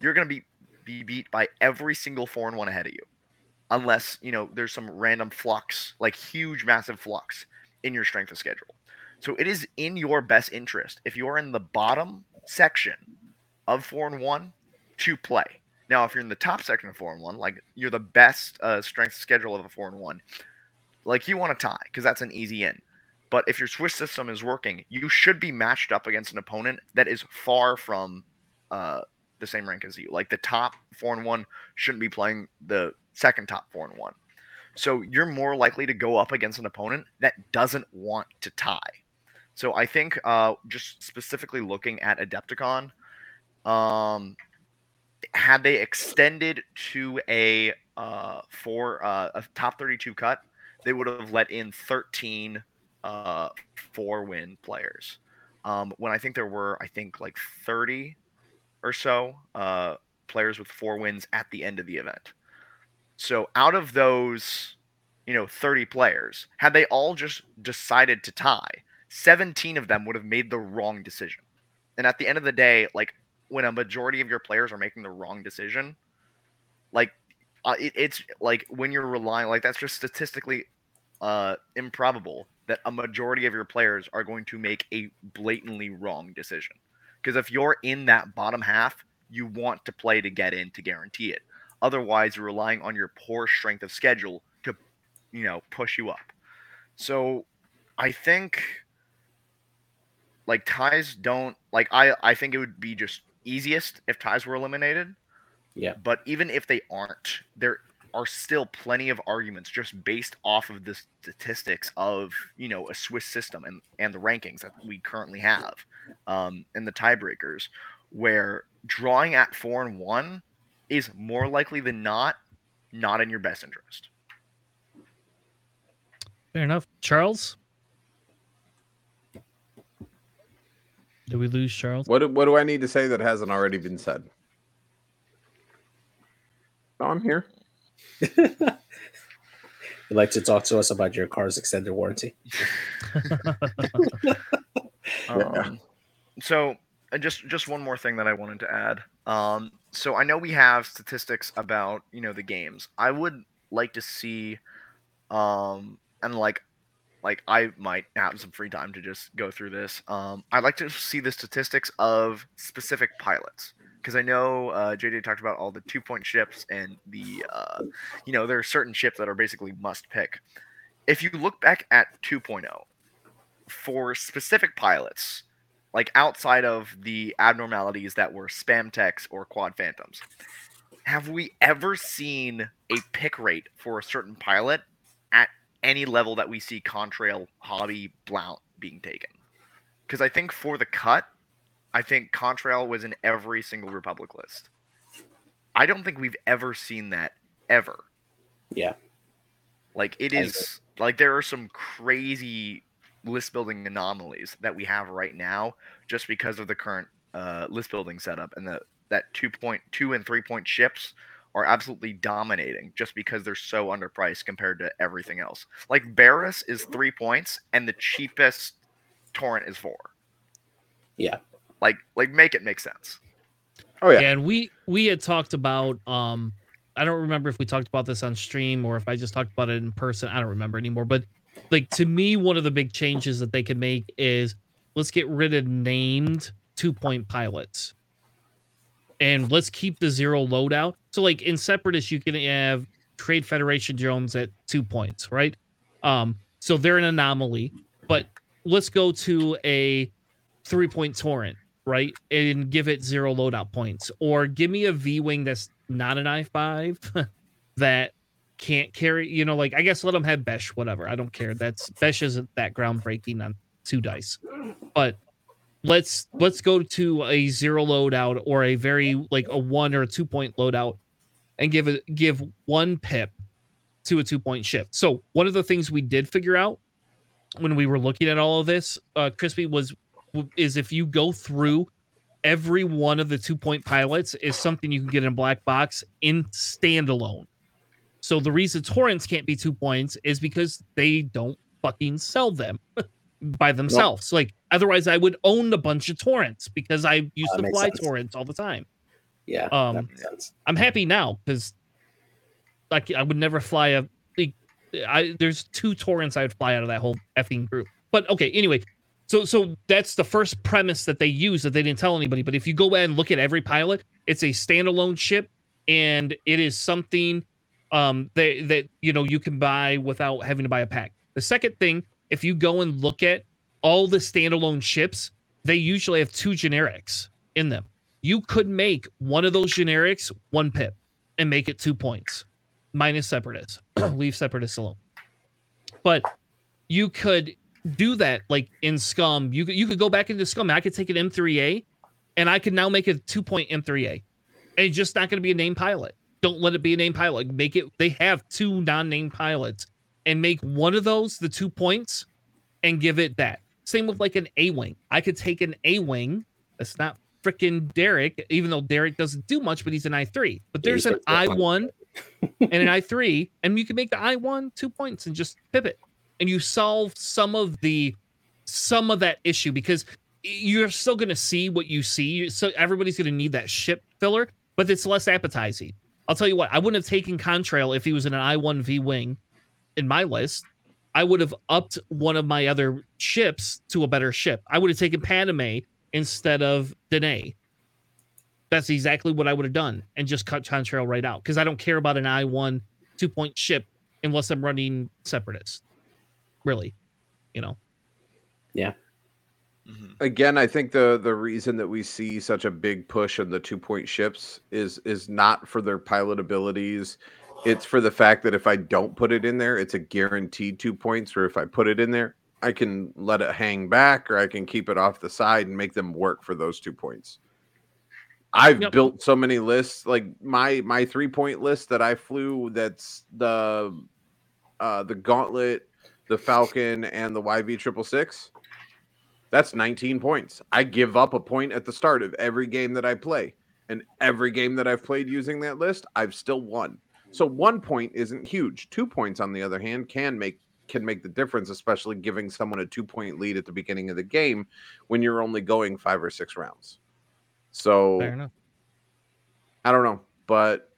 you're going to be be beat by every single four and one ahead of you, unless you know there's some random flux, like huge, massive flux in your strength of schedule. So it is in your best interest if you're in the bottom section of four and one to play. Now, if you're in the top section of four and one, like you're the best uh, strength schedule of a four and one, like you want to tie because that's an easy in. But if your Swiss system is working, you should be matched up against an opponent that is far from uh, the same rank as you. Like the top four and one shouldn't be playing the second top four and one. So you're more likely to go up against an opponent that doesn't want to tie. So I think uh, just specifically looking at Adepticon, um, had they extended to a uh, uh, a top 32 cut, they would have let in 13 uh, four win players. Um, when I think there were, I think like 30 or so uh, players with four wins at the end of the event. So out of those, you know, 30 players, had they all just decided to tie, 17 of them would have made the wrong decision. And at the end of the day, like when a majority of your players are making the wrong decision, like uh, it, it's like when you're relying, like that's just statistically uh, improbable that a majority of your players are going to make a blatantly wrong decision. Because if you're in that bottom half, you want to play to get in to guarantee it. Otherwise, you're relying on your poor strength of schedule to, you know, push you up. So I think like ties don't like I I think it would be just easiest if ties were eliminated. Yeah. But even if they aren't, there are still plenty of arguments just based off of the statistics of you know a Swiss system and and the rankings that we currently have, um, and the tiebreakers, where drawing at four and one is more likely than not not in your best interest. Fair enough, Charles. Did we lose Charles? What do- what do I need to say that hasn't already been said? Oh, I'm here. You'd like to talk to us about your car's extended warranty? Um, so just just one more thing that I wanted to add. Um, so I know we have statistics about you know the games. I would like to see, um, and like like I might have some free time to just go through this. Um, I'd like to see the statistics of specific pilots because I know uh, JJ talked about all the two point ships and the uh, you know there are certain ships that are basically must pick. If you look back at 2.0 for specific pilots, like outside of the abnormalities that were spam techs or quad phantoms, have we ever seen a pick rate for a certain pilot at any level that we see Contrail, Hobbie, Blount being taken? Because I think for the cut, I think Contrail was in every single Republic list. I don't think we've ever seen that ever. Yeah. Like it is like there are some crazy list building anomalies that we have right now just because of the current uh, list building setup and the that 2.2 and 3 point ships are absolutely dominating just because they're so underpriced compared to everything else. Like Barris is 3 points and the cheapest torrent is 4. Yeah. Like like make it make sense. Oh yeah. And we we had talked about um I don't remember if we talked about this on stream or if I just talked about it in person. I don't remember anymore. But like to me, one of the big changes that they could make is let's get rid of named two point pilots. And let's keep the zero loadout. So like in separatists, you can have Trade Federation drones at two points, right? Um, so they're an anomaly, but let's go to a three point torrent right? And give it zero loadout points. Or give me a V Wing that's not an I5 that can't carry, you know, like I guess let them have Besh, whatever. I don't care. That's Besh isn't that groundbreaking on two dice, but let's let's go to a zero loadout or a very like a one or a two point loadout and give it give one pip to a two point shift. So one of the things we did figure out when we were looking at all of this, uh, Crispy was is if you go through every one of the two point pilots is something you can get in a black box in standalone. So the reason torrents can't be two points is because they don't fucking sell them by themselves. Nope. Like otherwise, I would own a bunch of torrents because I used to fly sense. torrents all the time. Yeah, um, I'm happy now because like I would never fly a. Like, I there's two torrents I would fly out of that whole effing group. But okay, anyway, so so that's the first premise that they use that they didn't tell anybody. But if you go and look at every pilot, it's a standalone ship, and it is something um that that you know you can buy without having to buy a pack. The second thing, if you go and look at all the standalone ships, they usually have two generics in them. You could make one of those generics one pip and make it two points, minus separatists. Leave separatists alone. But you could do that like in Scum. You could you could go back into Scum. I could take an M3A, and I could now make a two point M3A, and it's just not going to be a name pilot. Don't let it be a name pilot. Make it. They have two non-name pilots, and make one of those the two points, and give it that. Same with like an A wing. I could take an A wing. That's not freaking Derek, even though Derek doesn't do much, but he's an I three. But there's an I one and an I three, and you can make the I one two points and just pivot and you solve some of the some of that issue because you're still going to see what you see. So everybody's going to need that ship filler, but it's less appetizing. I'll tell you what, I wouldn't have taken Contrail if he was in an I1 V wing in my list. I would have upped one of my other ships to a better ship. I would have taken Padme instead of Danae. That's exactly what I would have done and just cut Contrail right out because I don't care about an I1 two point ship unless I'm running separatists. really, you know. Yeah. Mm-hmm. Again, I think the the reason that we see such a big push in the two point ships is is not for their pilot abilities. It's for the fact that if I don't put it in there, it's a guaranteed two points. Or if I put it in there, I can let it hang back, or I can keep it off the side and make them work for those two points. I've yep. built so many lists, like my my three point list that I flew. That's the uh the gauntlet the Falcon, and the YV triple six, that's 19 points. I give up a point at the start of every game that I play. And every game that I've played using that list, I've still won. So one point isn't huge. Two points, on the other hand, can make can make the difference, especially giving someone a two point lead at the beginning of the game when you're only going five or six rounds. So I don't know, but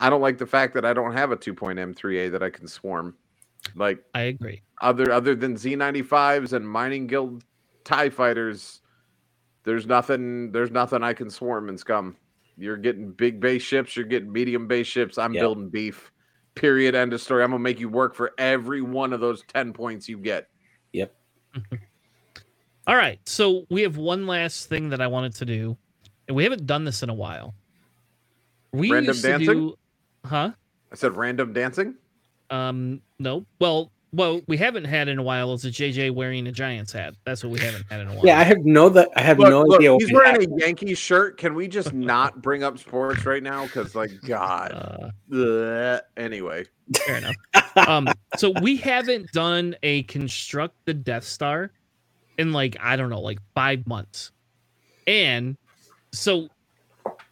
I don't like the fact that I don't have a two point M3A that I can swarm. Like I agree. Other other than Z95s and mining guild TIE fighters, there's nothing there's nothing I can swarm and scum. You're getting big base ships, you're getting medium base ships. I'm yep. building beef. Period. End of story. I'm gonna make you work for every one of those 10 points you get. Yep. All right. So we have one last thing that I wanted to do, and we haven't done this in a while. We random dancing? Do, huh? I said random dancing. Um, no. Well, well, we haven't had in a while is a JJ wearing a Giants hat. That's what we haven't had in a while. Yeah, I have no that I have look, no look, idea. He's wearing a Yankee shirt. Can we just not bring up sports right now? Because like God. Uh, anyway, fair enough. um, so we haven't done a construct the Death Star in like I don't know, like five months, and so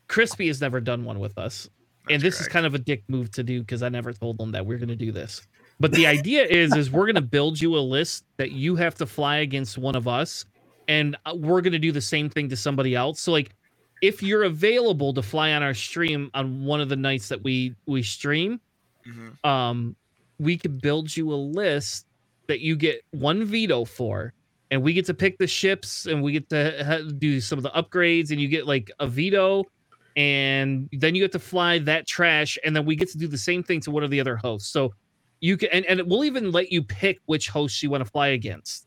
Crispy has never done one with us and this correct. is kind of a dick move to do because I never told them that we're going to do this. But the idea is, is we're going to build you a list that you have to fly against one of us, and uh, we're going to do the same thing to somebody else. So like, if you're available to fly on our stream on one of the nights that we we stream, mm-hmm. um, we could build you a list that you get one veto for, and we get to pick the ships, and we get to do some of the upgrades, and you get like a veto and then you get to fly that trash, and then we get to do the same thing to one of the other hosts. So you can, and, and we'll even let you pick which hosts you want to fly against.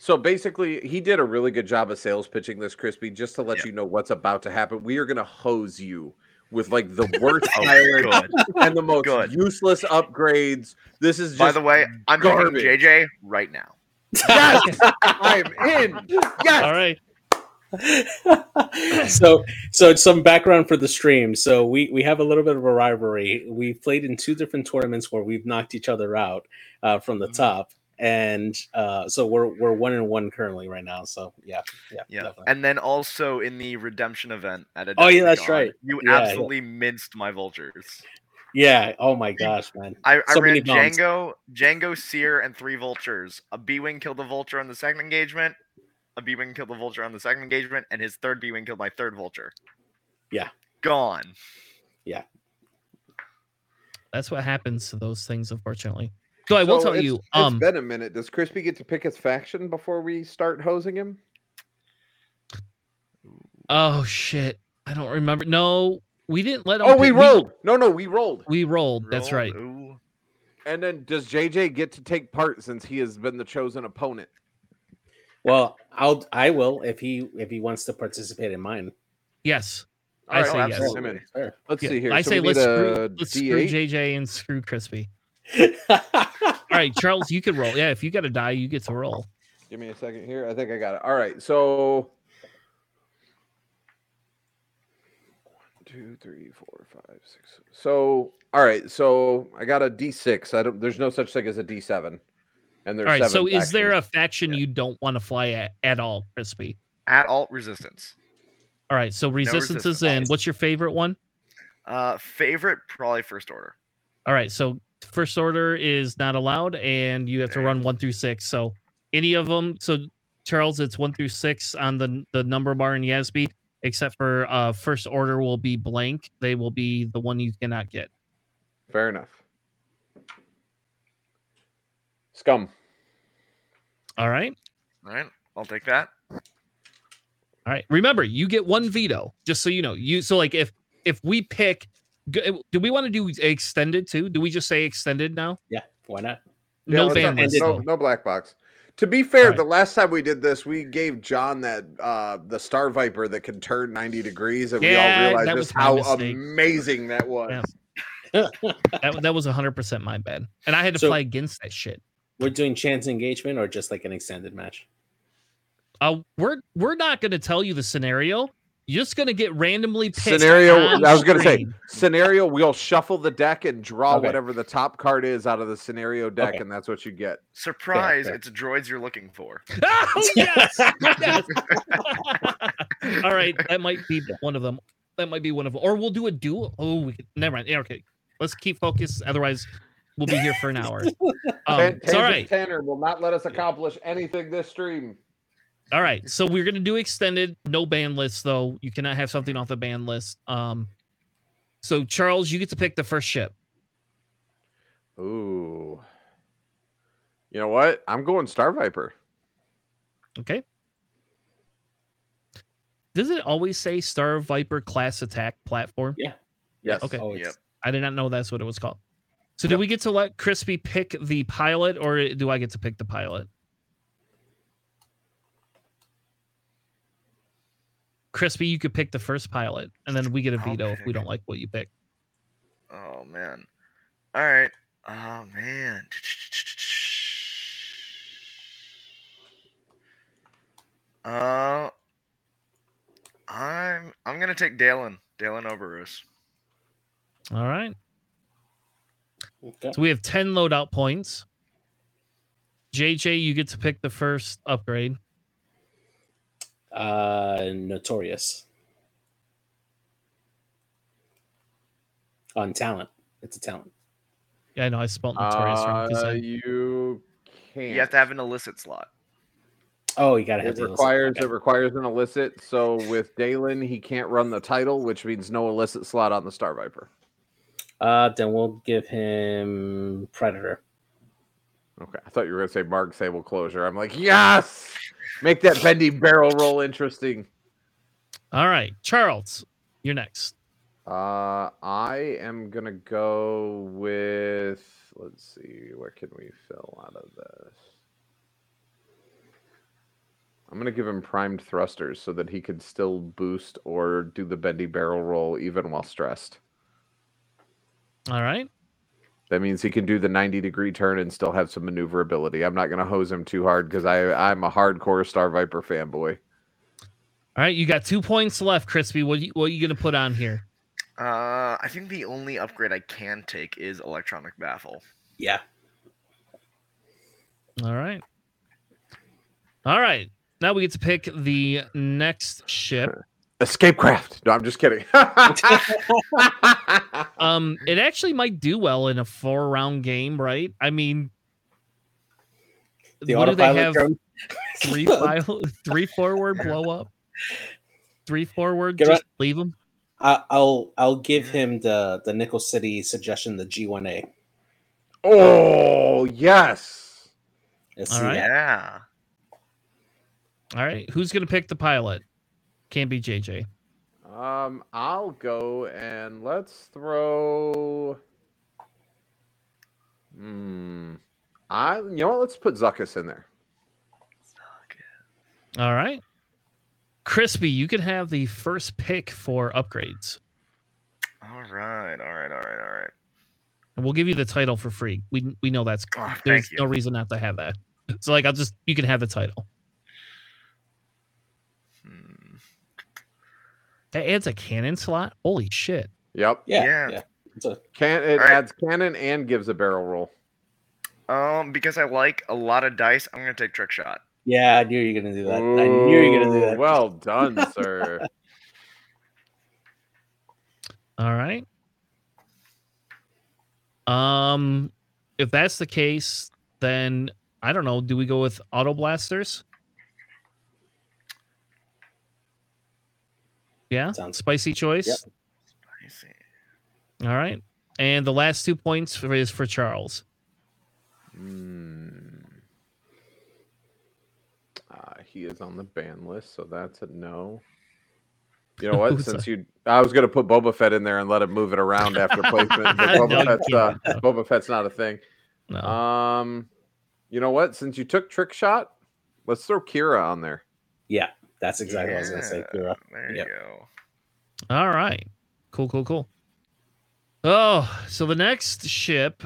So basically, he did a really good job of sales pitching this, Crispy, just to let yeah. you know what's about to happen. We are going to hose you with like the worst Oh, good. and the most Good. useless upgrades. This is just By the way, I'm garbage. picking JJ right now. yes, I'm in. Yes. All right. so so some background for the stream so we we have a little bit of a rivalry we've played in two different tournaments where we've knocked each other out uh, from the top and uh, so we're we're one and one currently right now so yeah yeah Yeah, definitely. and then also in the redemption event at a Oh, yeah, that's Gone, right. You Yeah, yeah. absolutely minced my vultures. yeah oh my gosh man I, I So many ran. Django, Django, Seer, and three vultures. A B wing killed a vulture on the second engagement. A B wing killed the vulture on the second engagement, and his third B wing killed my third vulture. Yeah. gone. Yeah, that's what happens to those things, unfortunately. So I will So tell it's- you, it's um, been a minute. Does Crispy get to pick his faction before we start hosing him? oh shit, I don't remember. No, we didn't let him. Oh, we pick- rolled. No, no, we rolled. We, rolled. That's right. ooh. And then does JJ get to take part since he has been the chosen opponent? Well i'll i will if he if he wants to participate in mine Yes. All I right, say yes. absolutely. I'm in. Fair. Let's Yeah, see here. I So say let's screw, let's screw JJ and screw Crispy. All right, Charles, you can roll. Yeah, if you got to die, you get to roll. Give me a second here. I think I got it. All right. So one, two, three, four, five, six. So all right. So I got a D six. I don't. There's no such thing as a D seven. And there's All right. seven So is there a faction you don't want to fly at at all, Crispy? At alt resistance. All right. So resistance is in. What's your favorite one? Uh, favorite probably first order. All right. So first order is not allowed, and you have to run one through six. So any of them. So Charles, it's one through six on the the number bar in Yasby, except for uh first order will be blank. They will be the one you cannot get. Fair enough. Scum. All right. All right, I'll take that. All right. Remember, you get one veto, just so you know. You so like if if we pick, do we want to do extended too? Do we just say extended now? yeah why not no let's ban list. no, no black box. To be fair, Alright. the last time we did this, we gave John that uh the Star Viper that can turn 90 degrees, and Yeah, we all realized just how mistake. amazing that was. Yeah. That that was hundred percent my bad, and I had to So- fly against that shit. We're doing chance engagement or just like an extended match Uh, we're we're not going to tell you the scenario. You're just going to get randomly picked. Scenario, I was gonna say, scenario, we'll shuffle the deck and draw Okay. whatever the top card is out of the scenario deck, Okay. and that's what you get. Surprise! fair. It's droids you're looking for. oh yes, yes. All right, that might be one of them. That might be one of them. Or we'll do a duel. Oh, we could, never mind. Yeah, okay, let's keep focus. Otherwise, we'll be here for an hour. Um, Tan- it's all Tanner will not let us accomplish anything this stream. All right. So we're gonna do extended, no ban list though. You cannot have something off the ban list. Um, so Charles, you get to pick the first ship. Ooh. You know what? I'm going Star Viper. Okay. Does it always say Star Viper class attack platform? Yeah. Yes. Okay. Oh, it's- Yep. I did not know that's what it was called. So do we get to let Crispy pick the pilot, or do I get to pick the pilot? Crispy, you could pick the first pilot, and then we get a veto if we don't like what you pick. Oh man. All right. Oh man. Uh, I'm I'm gonna take Dalan. Dalan Oberos. All right. Okay. So we have 10 loadout points. JJ, you get to pick the first upgrade. uh notorious on talent it's a talent Yeah, I know I spelled notorious wrong. 'cause Uh, I- you can't. You have to have an illicit slot. oh you gotta have It requires okay. it requires an illicit. So with Dalan, he can't run the title, which means no illicit slot on the Star Viper. Uh then we'll give him predator Okay, I thought you were gonna say Mark Sable closure. I'm like, yes, make that bendy barrel roll interesting. All right, Charles, you're next. Uh, I am gonna go with. Let's see, what can we fill out of this? I'm gonna give him primed thrusters so that he can still boost or do the bendy barrel roll even while stressed. All right. That means he can do the 90 degree turn and still have some maneuverability. I'm not gonna hose him too hard because I I'm a hardcore Star Viper fanboy. All right. You got two points left, Crispy. What you, what are you gonna put on here? Uh, I think the only upgrade I can take is electronic baffle. Yeah. All right. All right. Now we get to pick the next ship. Escape craft. No, I'm just kidding. Um, it actually might do well in a four round game, right? I mean, The what do they have? drone. Three file, three forward blow up, three forward. Get Just leave them. I, I'll I'll give him the the Nickel City suggestion, the G1A. oh yes. Let's All right. That. yeah. All right, Who's gonna pick the pilot? Can't be JJ. Um, I'll go and let's throw. Hmm. I you know what? Let's put Zuckuss in there. All right. Crispy, you can have the first pick for upgrades. All right. All right. All right. All right. And we'll give you the title for free. We we know that's Oh, there's no reason not to have that. So like I'll just you can have the title. That adds a cannon slot. Holy shit. Yep. Yeah, Yeah. yeah. It's a, Can it All right. adds cannon and gives a barrel roll. Um, because I like a lot of dice, I'm gonna take trick shot. yeah, I knew you were gonna do that. I knew you were gonna do that. Well done, sir. All right. Um if that's the case, then I don't know, do we go with auto blasters? Yeah, Sounds- spicy choice. Yep. I see. All right. And the last two points for, is for Charles. Hmm. Uh, he is on the ban list, so that's a no. You know what? Since you, I was gonna put Boba Fett in there and let him move it around after placement, but Boba you Fett's uh, can't, no. Boba Fett's not a thing. No. Um, you know what? Since you took trick shot, let's throw Qi'ra on there. Yeah, that's exactly what I was gonna say, Yeah, Qi'ra. There Yep. you go. All right. Cool, cool, cool. Oh, so the next ship.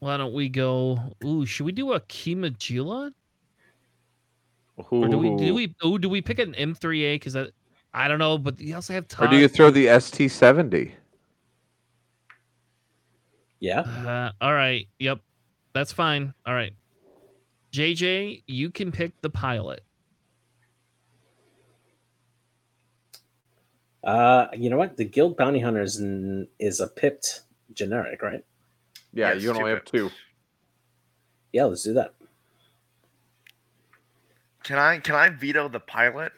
Why don't we go? Ooh, should we do a Kimogila? Or do we do Ooh. we oh do we pick an M3A? Because I, I don't know, but you also have time. Or do you throw the ST seventy? Yeah. Uh, all right. Yep. That's fine. All right. JJ, you can pick the pilot. Uh, you know what? The Guild Bounty Hunters n- is a pipped generic, right? Yeah, Yes, you only have two two. Yeah, let's do that. Can I can I veto the pilot?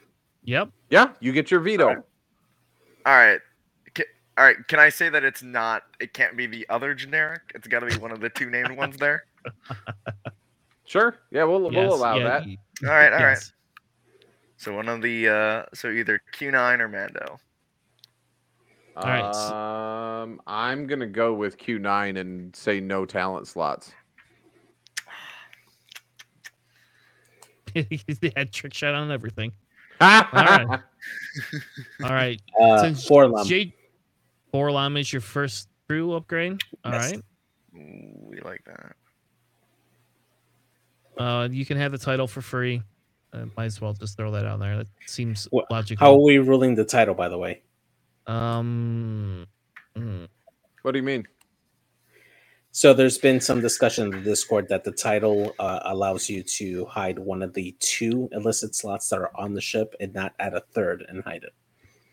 Yep. Yeah, you get your veto. Alright. All right. Ca- All right. Can I say that it's not? It can't be the other generic. It's got to be one of the two named ones there. Sure. Yeah, we'll Yes, we'll allow yeah, that. y- All right. All right. yes. So one of the uh, so either Q9 or Mando. All right, Um, I'm gonna go with Q9 and say no talent slots. he had trick shot on everything. right. right. All right. Uh, Since Forlum. J 4-LOM is your first crew upgrade. All Yes. right. We like that. Uh, you can have the title for free. Uh, might as well just throw that out there. That seems Wha- logical. How are we ruling the title, by the way? Um. mm, What do you mean? So there's been some discussion in the Discord that the title uh, allows you to hide one of the two illicit slots that are on the ship and not add a third and hide it.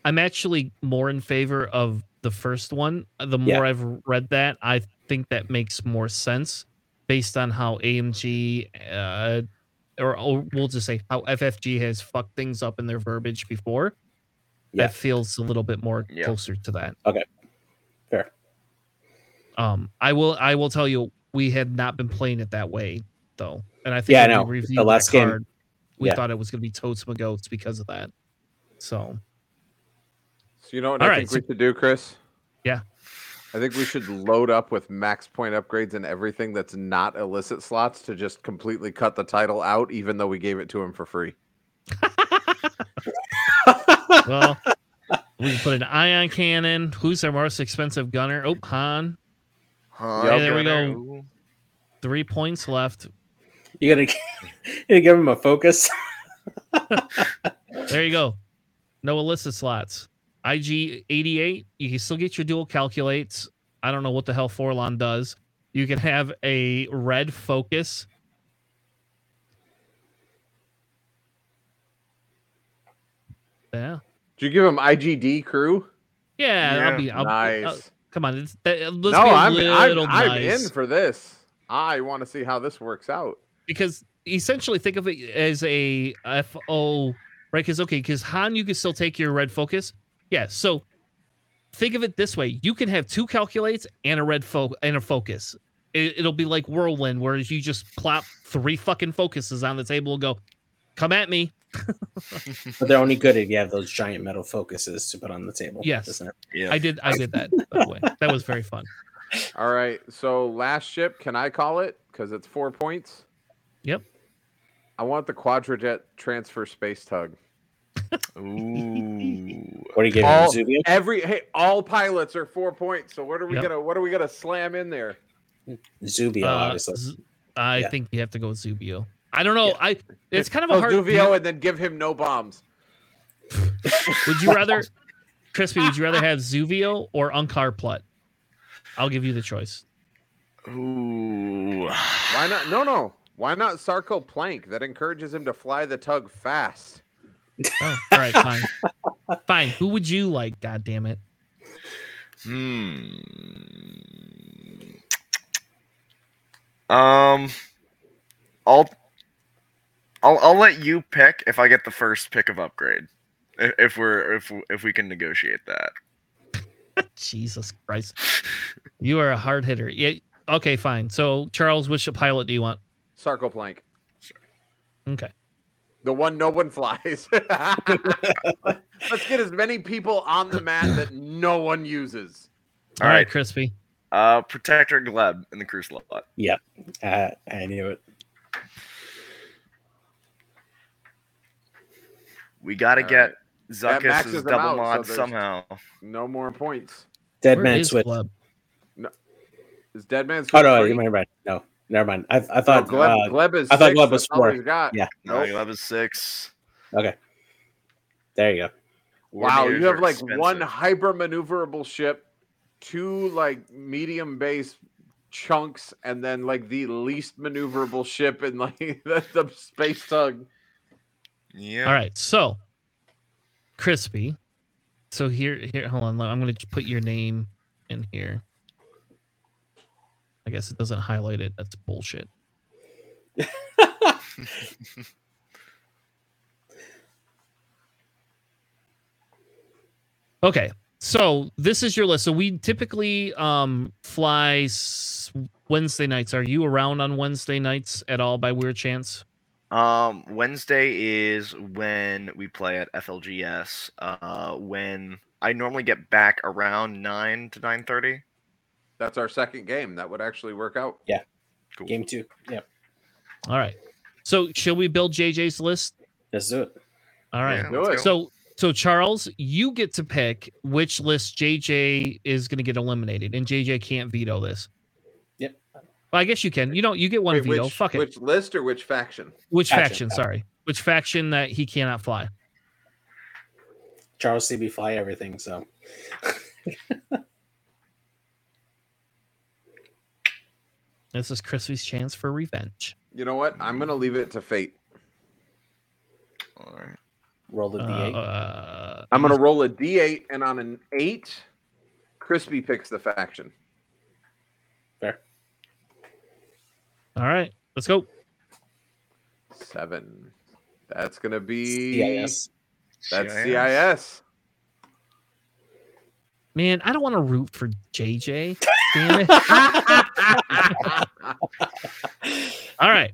I'm actually more in favor of the first one. Uh, The more Yeah. I've read that, I think that makes more sense based on how AMG, uh, or, or we'll just say how FFG has fucked things up in their verbiage before. Yeah. That feels a little bit more Yeah. closer to that. Okay. Fair. Um, I will. I will tell you, we had not been playing it that way though, and I think Yeah, I know. we The that last game- card, we yeah. thought it was going to be totes goats because of that. So So you know what All I right, think so- we should do, Chris? Yeah. I think we should load up with max point upgrades and everything that's not illicit slots to just completely cut the title out, even though we gave it to him for free. Well, we can put an ion cannon. Who's our most expensive gunner? Oh, Han. Huh, Yeah, there we go. Three points left. You gotta, you gotta give him a focus. There you go. No illicit slots. IG 88, you can still get your dual calculates. I don't know what the hell 4-LOM does. You can have a red focus. Yeah. Did you give him IGD crew? Yeah, Yeah, I'll be I'll, nice. uh, come on, it's, let's no, be a I'm, I'm, little I'm in for this. I want to see how this works out. because essentially think of it as a FO, right? Because okay, because Han, you can still take your red focus. Yeah, so think of it this way: you can have two calculates and a red fo- and a focus. It, it'll be like whirlwind, whereas you just plop three fucking focuses on the table and go, "Come at me." But they're only good if you have those giant metal focuses to put on the table. Yes. isn't it? Yeah. I did, I did that. By the way, that was very fun. All right. So last ship, can I call it? Because it's four points. Yep. I want the Quadrijet transfer space tug. Ooh. What are you giving All- Zuvio? Every hey, all pilots are four points. So what are we Yep. gonna what are we gonna slam in there? Zuvio, Uh, obviously. Z- I Yeah. think you have to go with Zuvio. I don't know. Yeah. I it's kind of a Oh, hard. Zuvio and then give him no bombs. Would you rather, Crispy? Would you rather have Zuvio or Unkar Plut? I'll give you the choice. Ooh. Why not? No, no. Why not Sarko Plank? That encourages him to fly the tug fast. Oh, all right, fine, fine. Who would you like? God damn it! Hmm. Um, I'll, I'll I'll let you pick if I get the first pick of upgrade. If, if we're if if we can negotiate that. Jesus Christ, you are a hard hitter. Yeah. Okay, fine. So Charles, which pilot do you want? Sarko Plank. Okay. The one no one flies. Let's get as many people on the mat that no one uses. All All right, right. Crispy. Uh, Protector Gleb in the crew slot. Uh, I knew it. We got to get That maxes Zuckuss's double out, mod there's- somehow. No more points. Dead Where man is switch. Gleb? Is Dead Man's Oh no, you might right. No, never mind. I, I No, thought. Gleb, uh, Gleb is I thought six, Gleb was that's all four. got. Yeah. No, Nope. Gleb is six. okay. There you go. Wow, Warriors you have are like one hyper maneuverable ship, two like medium base chunks, and then like the least maneuverable ship in like the, the space tug. Yeah. All right. So, Crispy. So here, here. Hold on. I'm going to put your name in here. I guess it doesn't highlight it. That's bullshit. Okay. So this is your list. So we typically um fly Wednesday nights. Are you around on Wednesday nights at all by weird chance? Um, Wednesday is when we play at FLGS. Uh, when I normally get back around nine to nine thirty. That's our second game. That would actually work out. Yeah. Cool. Game two. Yep. All right. So shall we build JJ's list? Let's do it. All right. Yeah, Do let's it. go. So so Charles, you get to pick which list JJ is going to get eliminated, and JJ can't veto this. Yep. Well, I guess you can. You know, you get one Wait, veto. which, Fuck it. which list or which faction? which Faction. faction? Sorry, which faction that he cannot fly? Charles CB fly everything. So This is Crispy's chance for revenge. You know what? I'm gonna leave it to fate. All right. roll the d8. Uh, I'm gonna roll a d8, and on an eight, Crispy picks the faction. All right, let's go. Seven. That's gonna be CIS. That's CIS. CIS. Man, I don't want to root for JJ. Damn it. All right.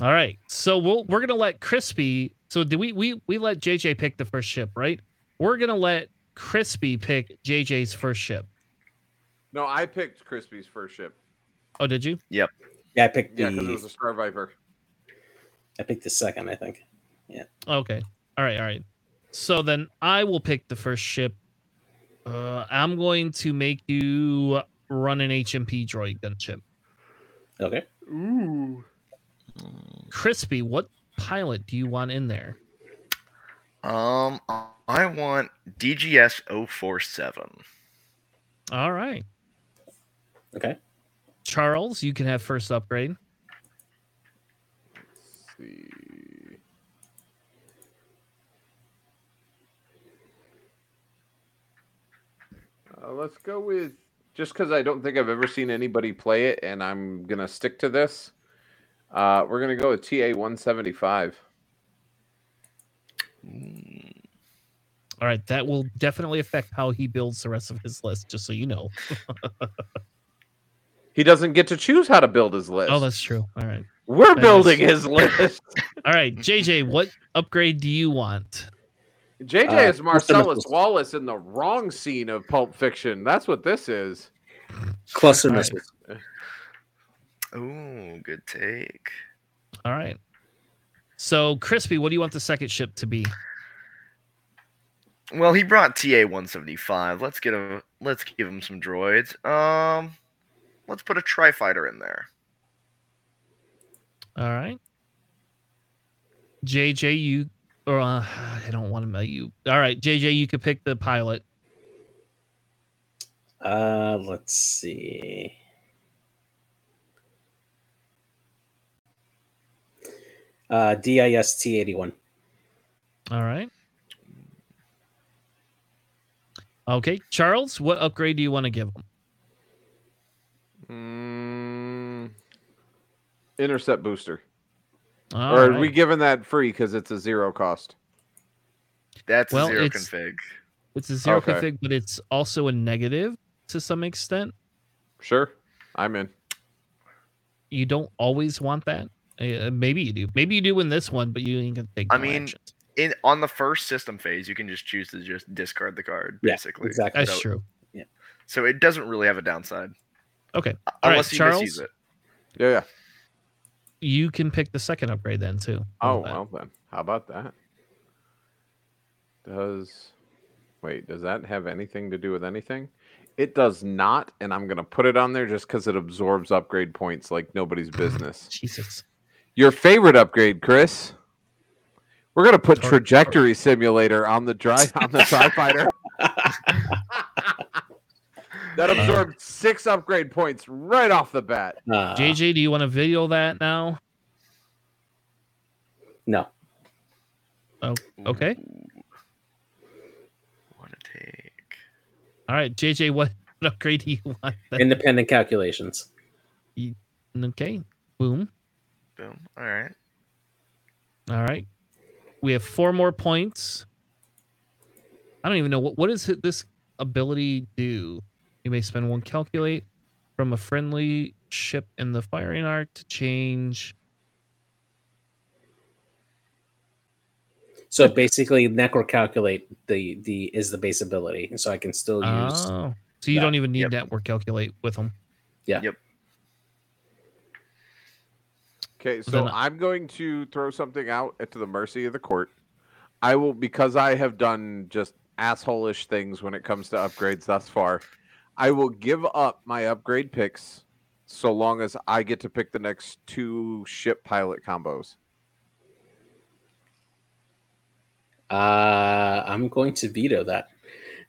All right. So we'll we're gonna let Crispy. So did we we we let JJ pick the first ship, right? We're gonna let Crispy pick JJ's first ship. No, I picked Crispy's first ship. Oh, did you? Yeah, I picked Yeah, because it the was a Star Viper. I picked the second, I think. Yeah. Okay. All right. All right. So then I will pick the first ship. Uh, I'm going to make you run an HMP droid gunship. Okay. Ooh. Crispy, what pilot do you want in there? Um, I want DGS 047. All right. Okay. Charles, you can have first upgrade. Let's see. Uh, let's go with just because I don't think I've ever seen anybody play it, and I'm gonna stick to this. Uh, we're gonna go with TA 175. All right. That will definitely affect how he builds the rest of his list, just so you know. He doesn't get to choose how to build his list. Oh, that's true. All right. We're that building is- his list. All right. JJ, what upgrade do you want? JJ Uh, is Marcellus. Wallace in the wrong scene of Pulp Fiction. That's what this is. Cluster All right. missiles. Ooh, good take. All right. So, Crispy, what do you want the second ship to be? Well, he brought TA 175. Let's get a let's give him some droids. Um, let's put a tri fighter in there. All right. JJ, you or uh, I don't want to know you. All right, JJ, you could pick the pilot. Uh, let's see. Uh, DIST eighty one. All right. Okay, Charles, what upgrade do you want to give him? Mm, intercept booster. All or are we giving that free because it's a zero cost? That's Well, a zero it's- config. It's a zero Okay. config, but it's also a negative to some extent. Sure, I'm in. You don't always want that. Uh, maybe you do. Maybe you do in this one, but you ain't gonna take. I no mean, actions. In on the first system phase, you can just choose to just discard the card, Yeah, basically. exactly. that's so- true. Yeah. So it doesn't really have a downside, Okay, u- All right, unless you Charles? it. Yeah, yeah. you can pick the second upgrade then too. Oh, How Oh well then. How about that? Does wait, does that have anything to do with anything? It does not, and I'm gonna put it on there just because it absorbs upgrade points like nobody's business. Jesus. Your favorite upgrade, Chris? We're gonna put Tor- trajectory simulator on the dry on the Tri Fighter. that absorbed six upgrade points right off the bat. Uh, JJ, do you want to video that now? no. Oh, okay. What a take. All right, JJ, what upgrade do you want? then? Independent calculations. Okay. Boom. Boom. All right. All right. We have four more points. I don't even know what what does this ability do. You may spend one calculate from a friendly ship in the firing arc to change. So basically, necro calculate the the is the base ability, so I can still oh, use. Oh, so you that. don't even need Yep. network calculate with them. Yeah. Yep. Okay, so Then- I'm going to throw something out at to the mercy of the court. I will because I have done just asshole-ish things when it comes to upgrades thus far. I will give up my upgrade picks so long as I get to pick the next two ship pilot combos. Uh, I'm going to veto that.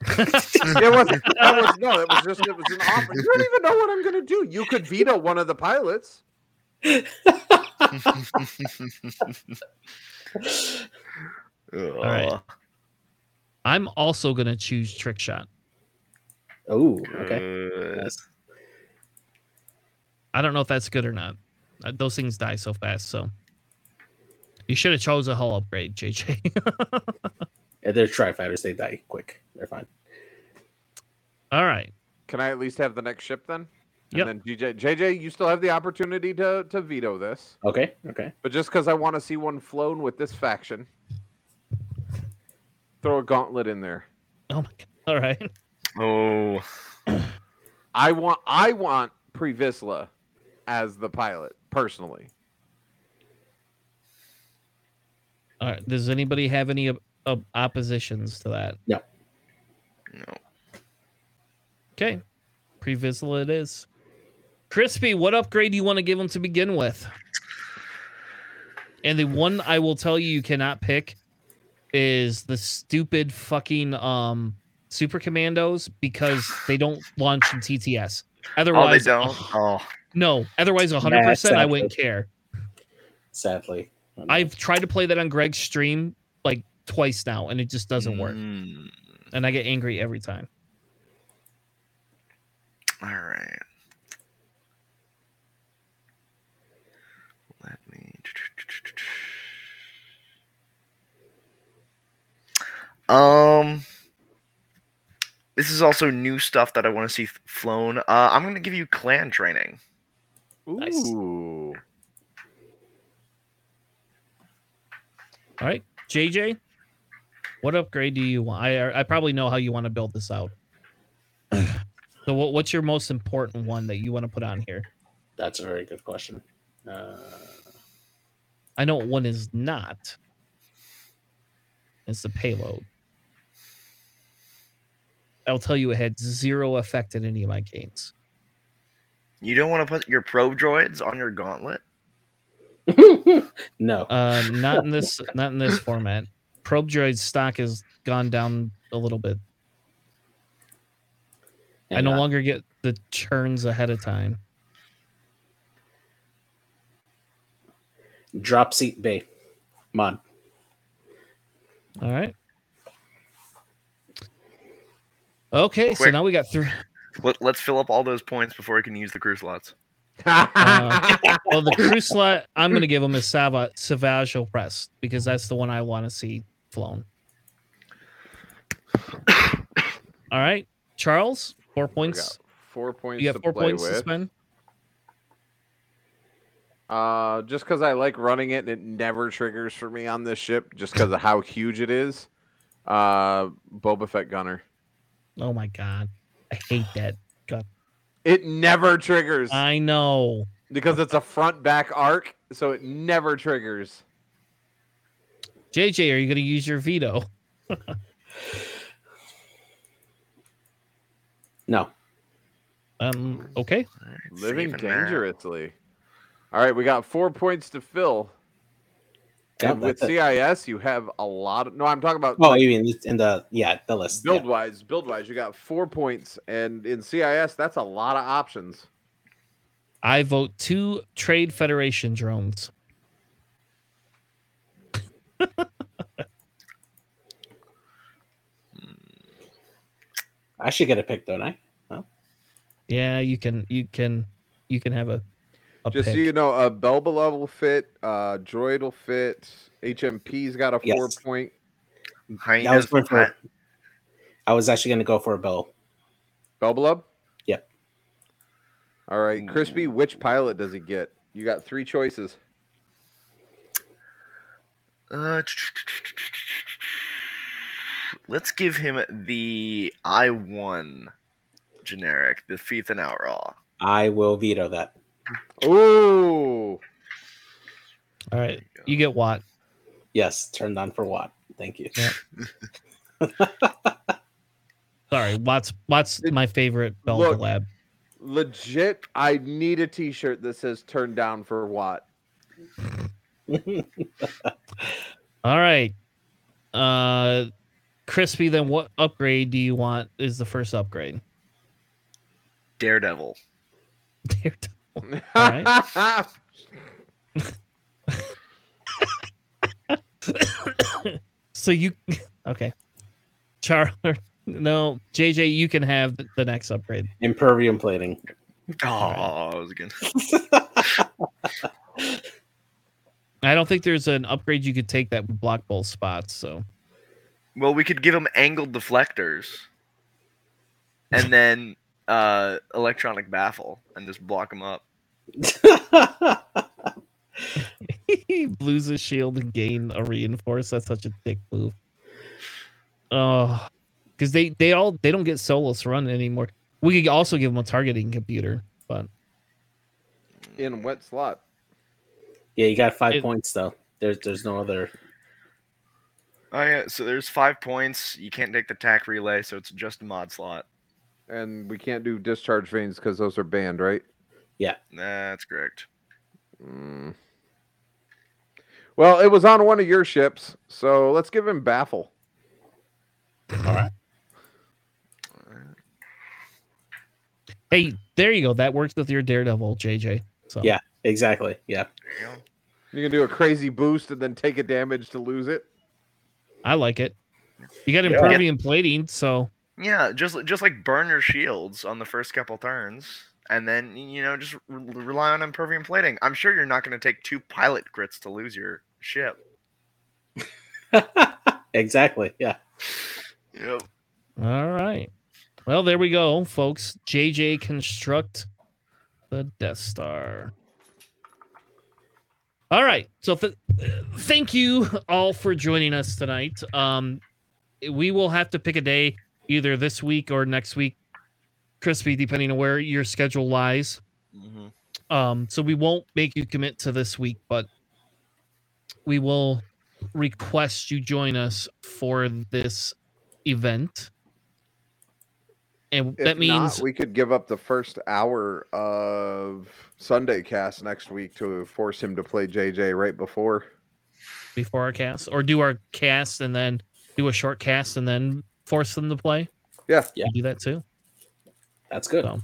it was that was no, it was just it was an offer. You don't even know what I'm gonna do. You could veto one of the pilots. All right. I'm also gonna choose trick shot. Oh, okay. I don't know if that's good or not. Uh, Those things die so fast, so you should have chose a hull upgrade, JJ. Yeah, they're tri fighters. They die quick. They're fine. All right. Can I at least have the next ship then? Yep. And then GJ, JJ, you still have the opportunity to to veto this. Okay. Okay. But just because I want to see one flown with this faction, throw a gauntlet in there. Oh my god. All right. Oh, I want I want Pre Vizsla as the pilot personally. All right. Does anybody have any op- op- oppositions to that? No. No. Okay. Pre Vizsla it is. Crispy, what upgrade do you want to give him to begin with? And the one I will tell you you cannot pick is the stupid fucking um super commandos because they don't launch in TTS. Oh, they Otherwise, don't. Oh, no. Otherwise, 100% I wouldn't care. Sadly, I've tried to play that on Greg's stream like twice now, and it just doesn't work. Mm, And I get angry every time. all right. Let me. Um, this is also new stuff that I want to see flown. Uh, I'm going to give you clan training. Nice. Ooh. All right, JJ, what upgrade do you want? I I probably know how you want to build this out. so what, what's your most important one that you want to put on here? that's a very good question. Uh, I know one is not. It's the payload. I'll tell you it had zero effect in any of my gains. You don't want to put your probe droids on your gauntlet? no, Uh, not in this not in this format. Probe droid stock has gone down a little bit. I no longer get the churns ahead of time. drop seat bay mod. All right. Okay, so now we got three. Let, let's fill up all those points before I can use the crew slots. Uh, Well, the crew slot I'm going to give him is Sava Savage Opress because that's the one I want to see flown. All right, Charles, four points. four points You to got four play points to spend. Uh, just because I like running it and it never triggers for me on this ship, just because of how huge it is. Uh, Boba Fett gunner. Oh my god, I hate that. God, It never triggers I know. because it's a front back arc, so it never triggers. JJ, are you going to use your veto? No, Um. Okay. Living saving that. dangerously. All right, we got four points to fill. Yeah, and with that's it. CIS, you have a lot of. No, I'm talking about Oh, you mean in the yeah the list? build yeah. wise. Build wise, you got four points, and in CIS, that's a lot of options. I vote two Trade Federation drones. I should get a pick, don't I? Yeah, you can. You can. You can have a. a Just pick. so you know, a Belba will fit, uh, Droid will fit, HMP's got a Yes. four point. Hyenas I was going will for. I was actually going to go for a bill. Belbullab? Yep. All right, Crispy, which pilot does he get? You got three choices. Uh, let's give him the I one generic, the Feethan Ottraw. I will veto that. Ooh. All right, you get Watt. Yes, turned on for what? Thank you. Yeah. Sorry, Watt's Watt's It- my favorite Bell look. collab. Legit, I need a t shirt that says turned down for what? All right, uh, Crispy. Then what upgrade do you want? Is the first upgrade? Daredevil. right. so you okay? Char, no, JJ, you can have the- the next upgrade. Impervium plating. Oh, I was gonna. I don't think there's an upgrade you could take that would block both spots. So Well, we could give him angled deflectors, and then uh electronic baffle, and just block him up. he lose his shield and gain a reinforce. That's such a dick move. Oh, because they they all they don't get Solus run anymore. We could also give him a targeting computer, but In what slot? Yeah, you got five It- points though. There's there's no other. Oh yeah, so there's five points. You can't take the tack relay, so it's just a mod slot. And we can't do discharge vanes because those are banned, right? Yeah. That's correct. Mm. Well, it was on one of your ships, so let's give him baffle. All right. hey, there you go. That works with your Daredevil, JJ. So Yeah. Exactly. Yeah. You go. You can do a crazy boost and then take a damage to lose it. I like it. You got Yeah. impervium plating, so Yeah, just just like burn your shields on the first couple turns, and then you know just re- rely on impervium plating. I'm sure you're not going to take two pilot crits to lose your ship. exactly. Yeah. Yep. all right. Well, there we go, folks. JJ construct the Death Star. All right. So th- thank you all for joining us tonight. Um, we will have to pick a day either this week or next week, Crispy, depending on where your schedule lies. Mm-hmm. Um, so we won't make you commit to this week, but we will request you join us for this event. And If that means not, we could give up the first hour of Sunday cast next week to force him to play JJ right before. before our cast, or do our cast and then do a short cast and then force them to play. Yeah. Yeah. Do that too. That's good. So-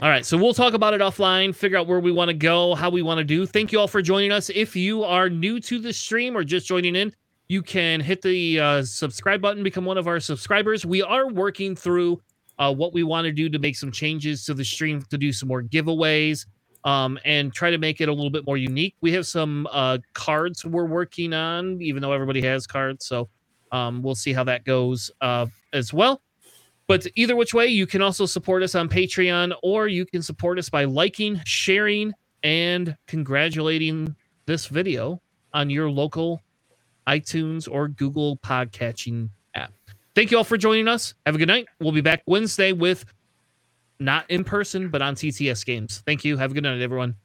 All right, so we'll talk about it offline, figure out where we want to go, how we want to do. Thank you all for joining us. If you are new to the stream or just joining in, you can hit the uh, subscribe button, become one of our subscribers. We are working through uh, what we want to do to make some changes to the stream to do some more giveaways um, and try to make it a little bit more unique. We have some uh, cards we're working on, even though everybody has cards. So um, we'll see how that goes uh, as well. But either which way, you can also support us on Patreon or you can support us by liking, sharing, and congratulating this video on your local iTunes or Google podcatching app. Thank you all for joining us. Have a good night. We'll be back Wednesday with not in person, but on TTS games. Thank you. Have a good night, everyone.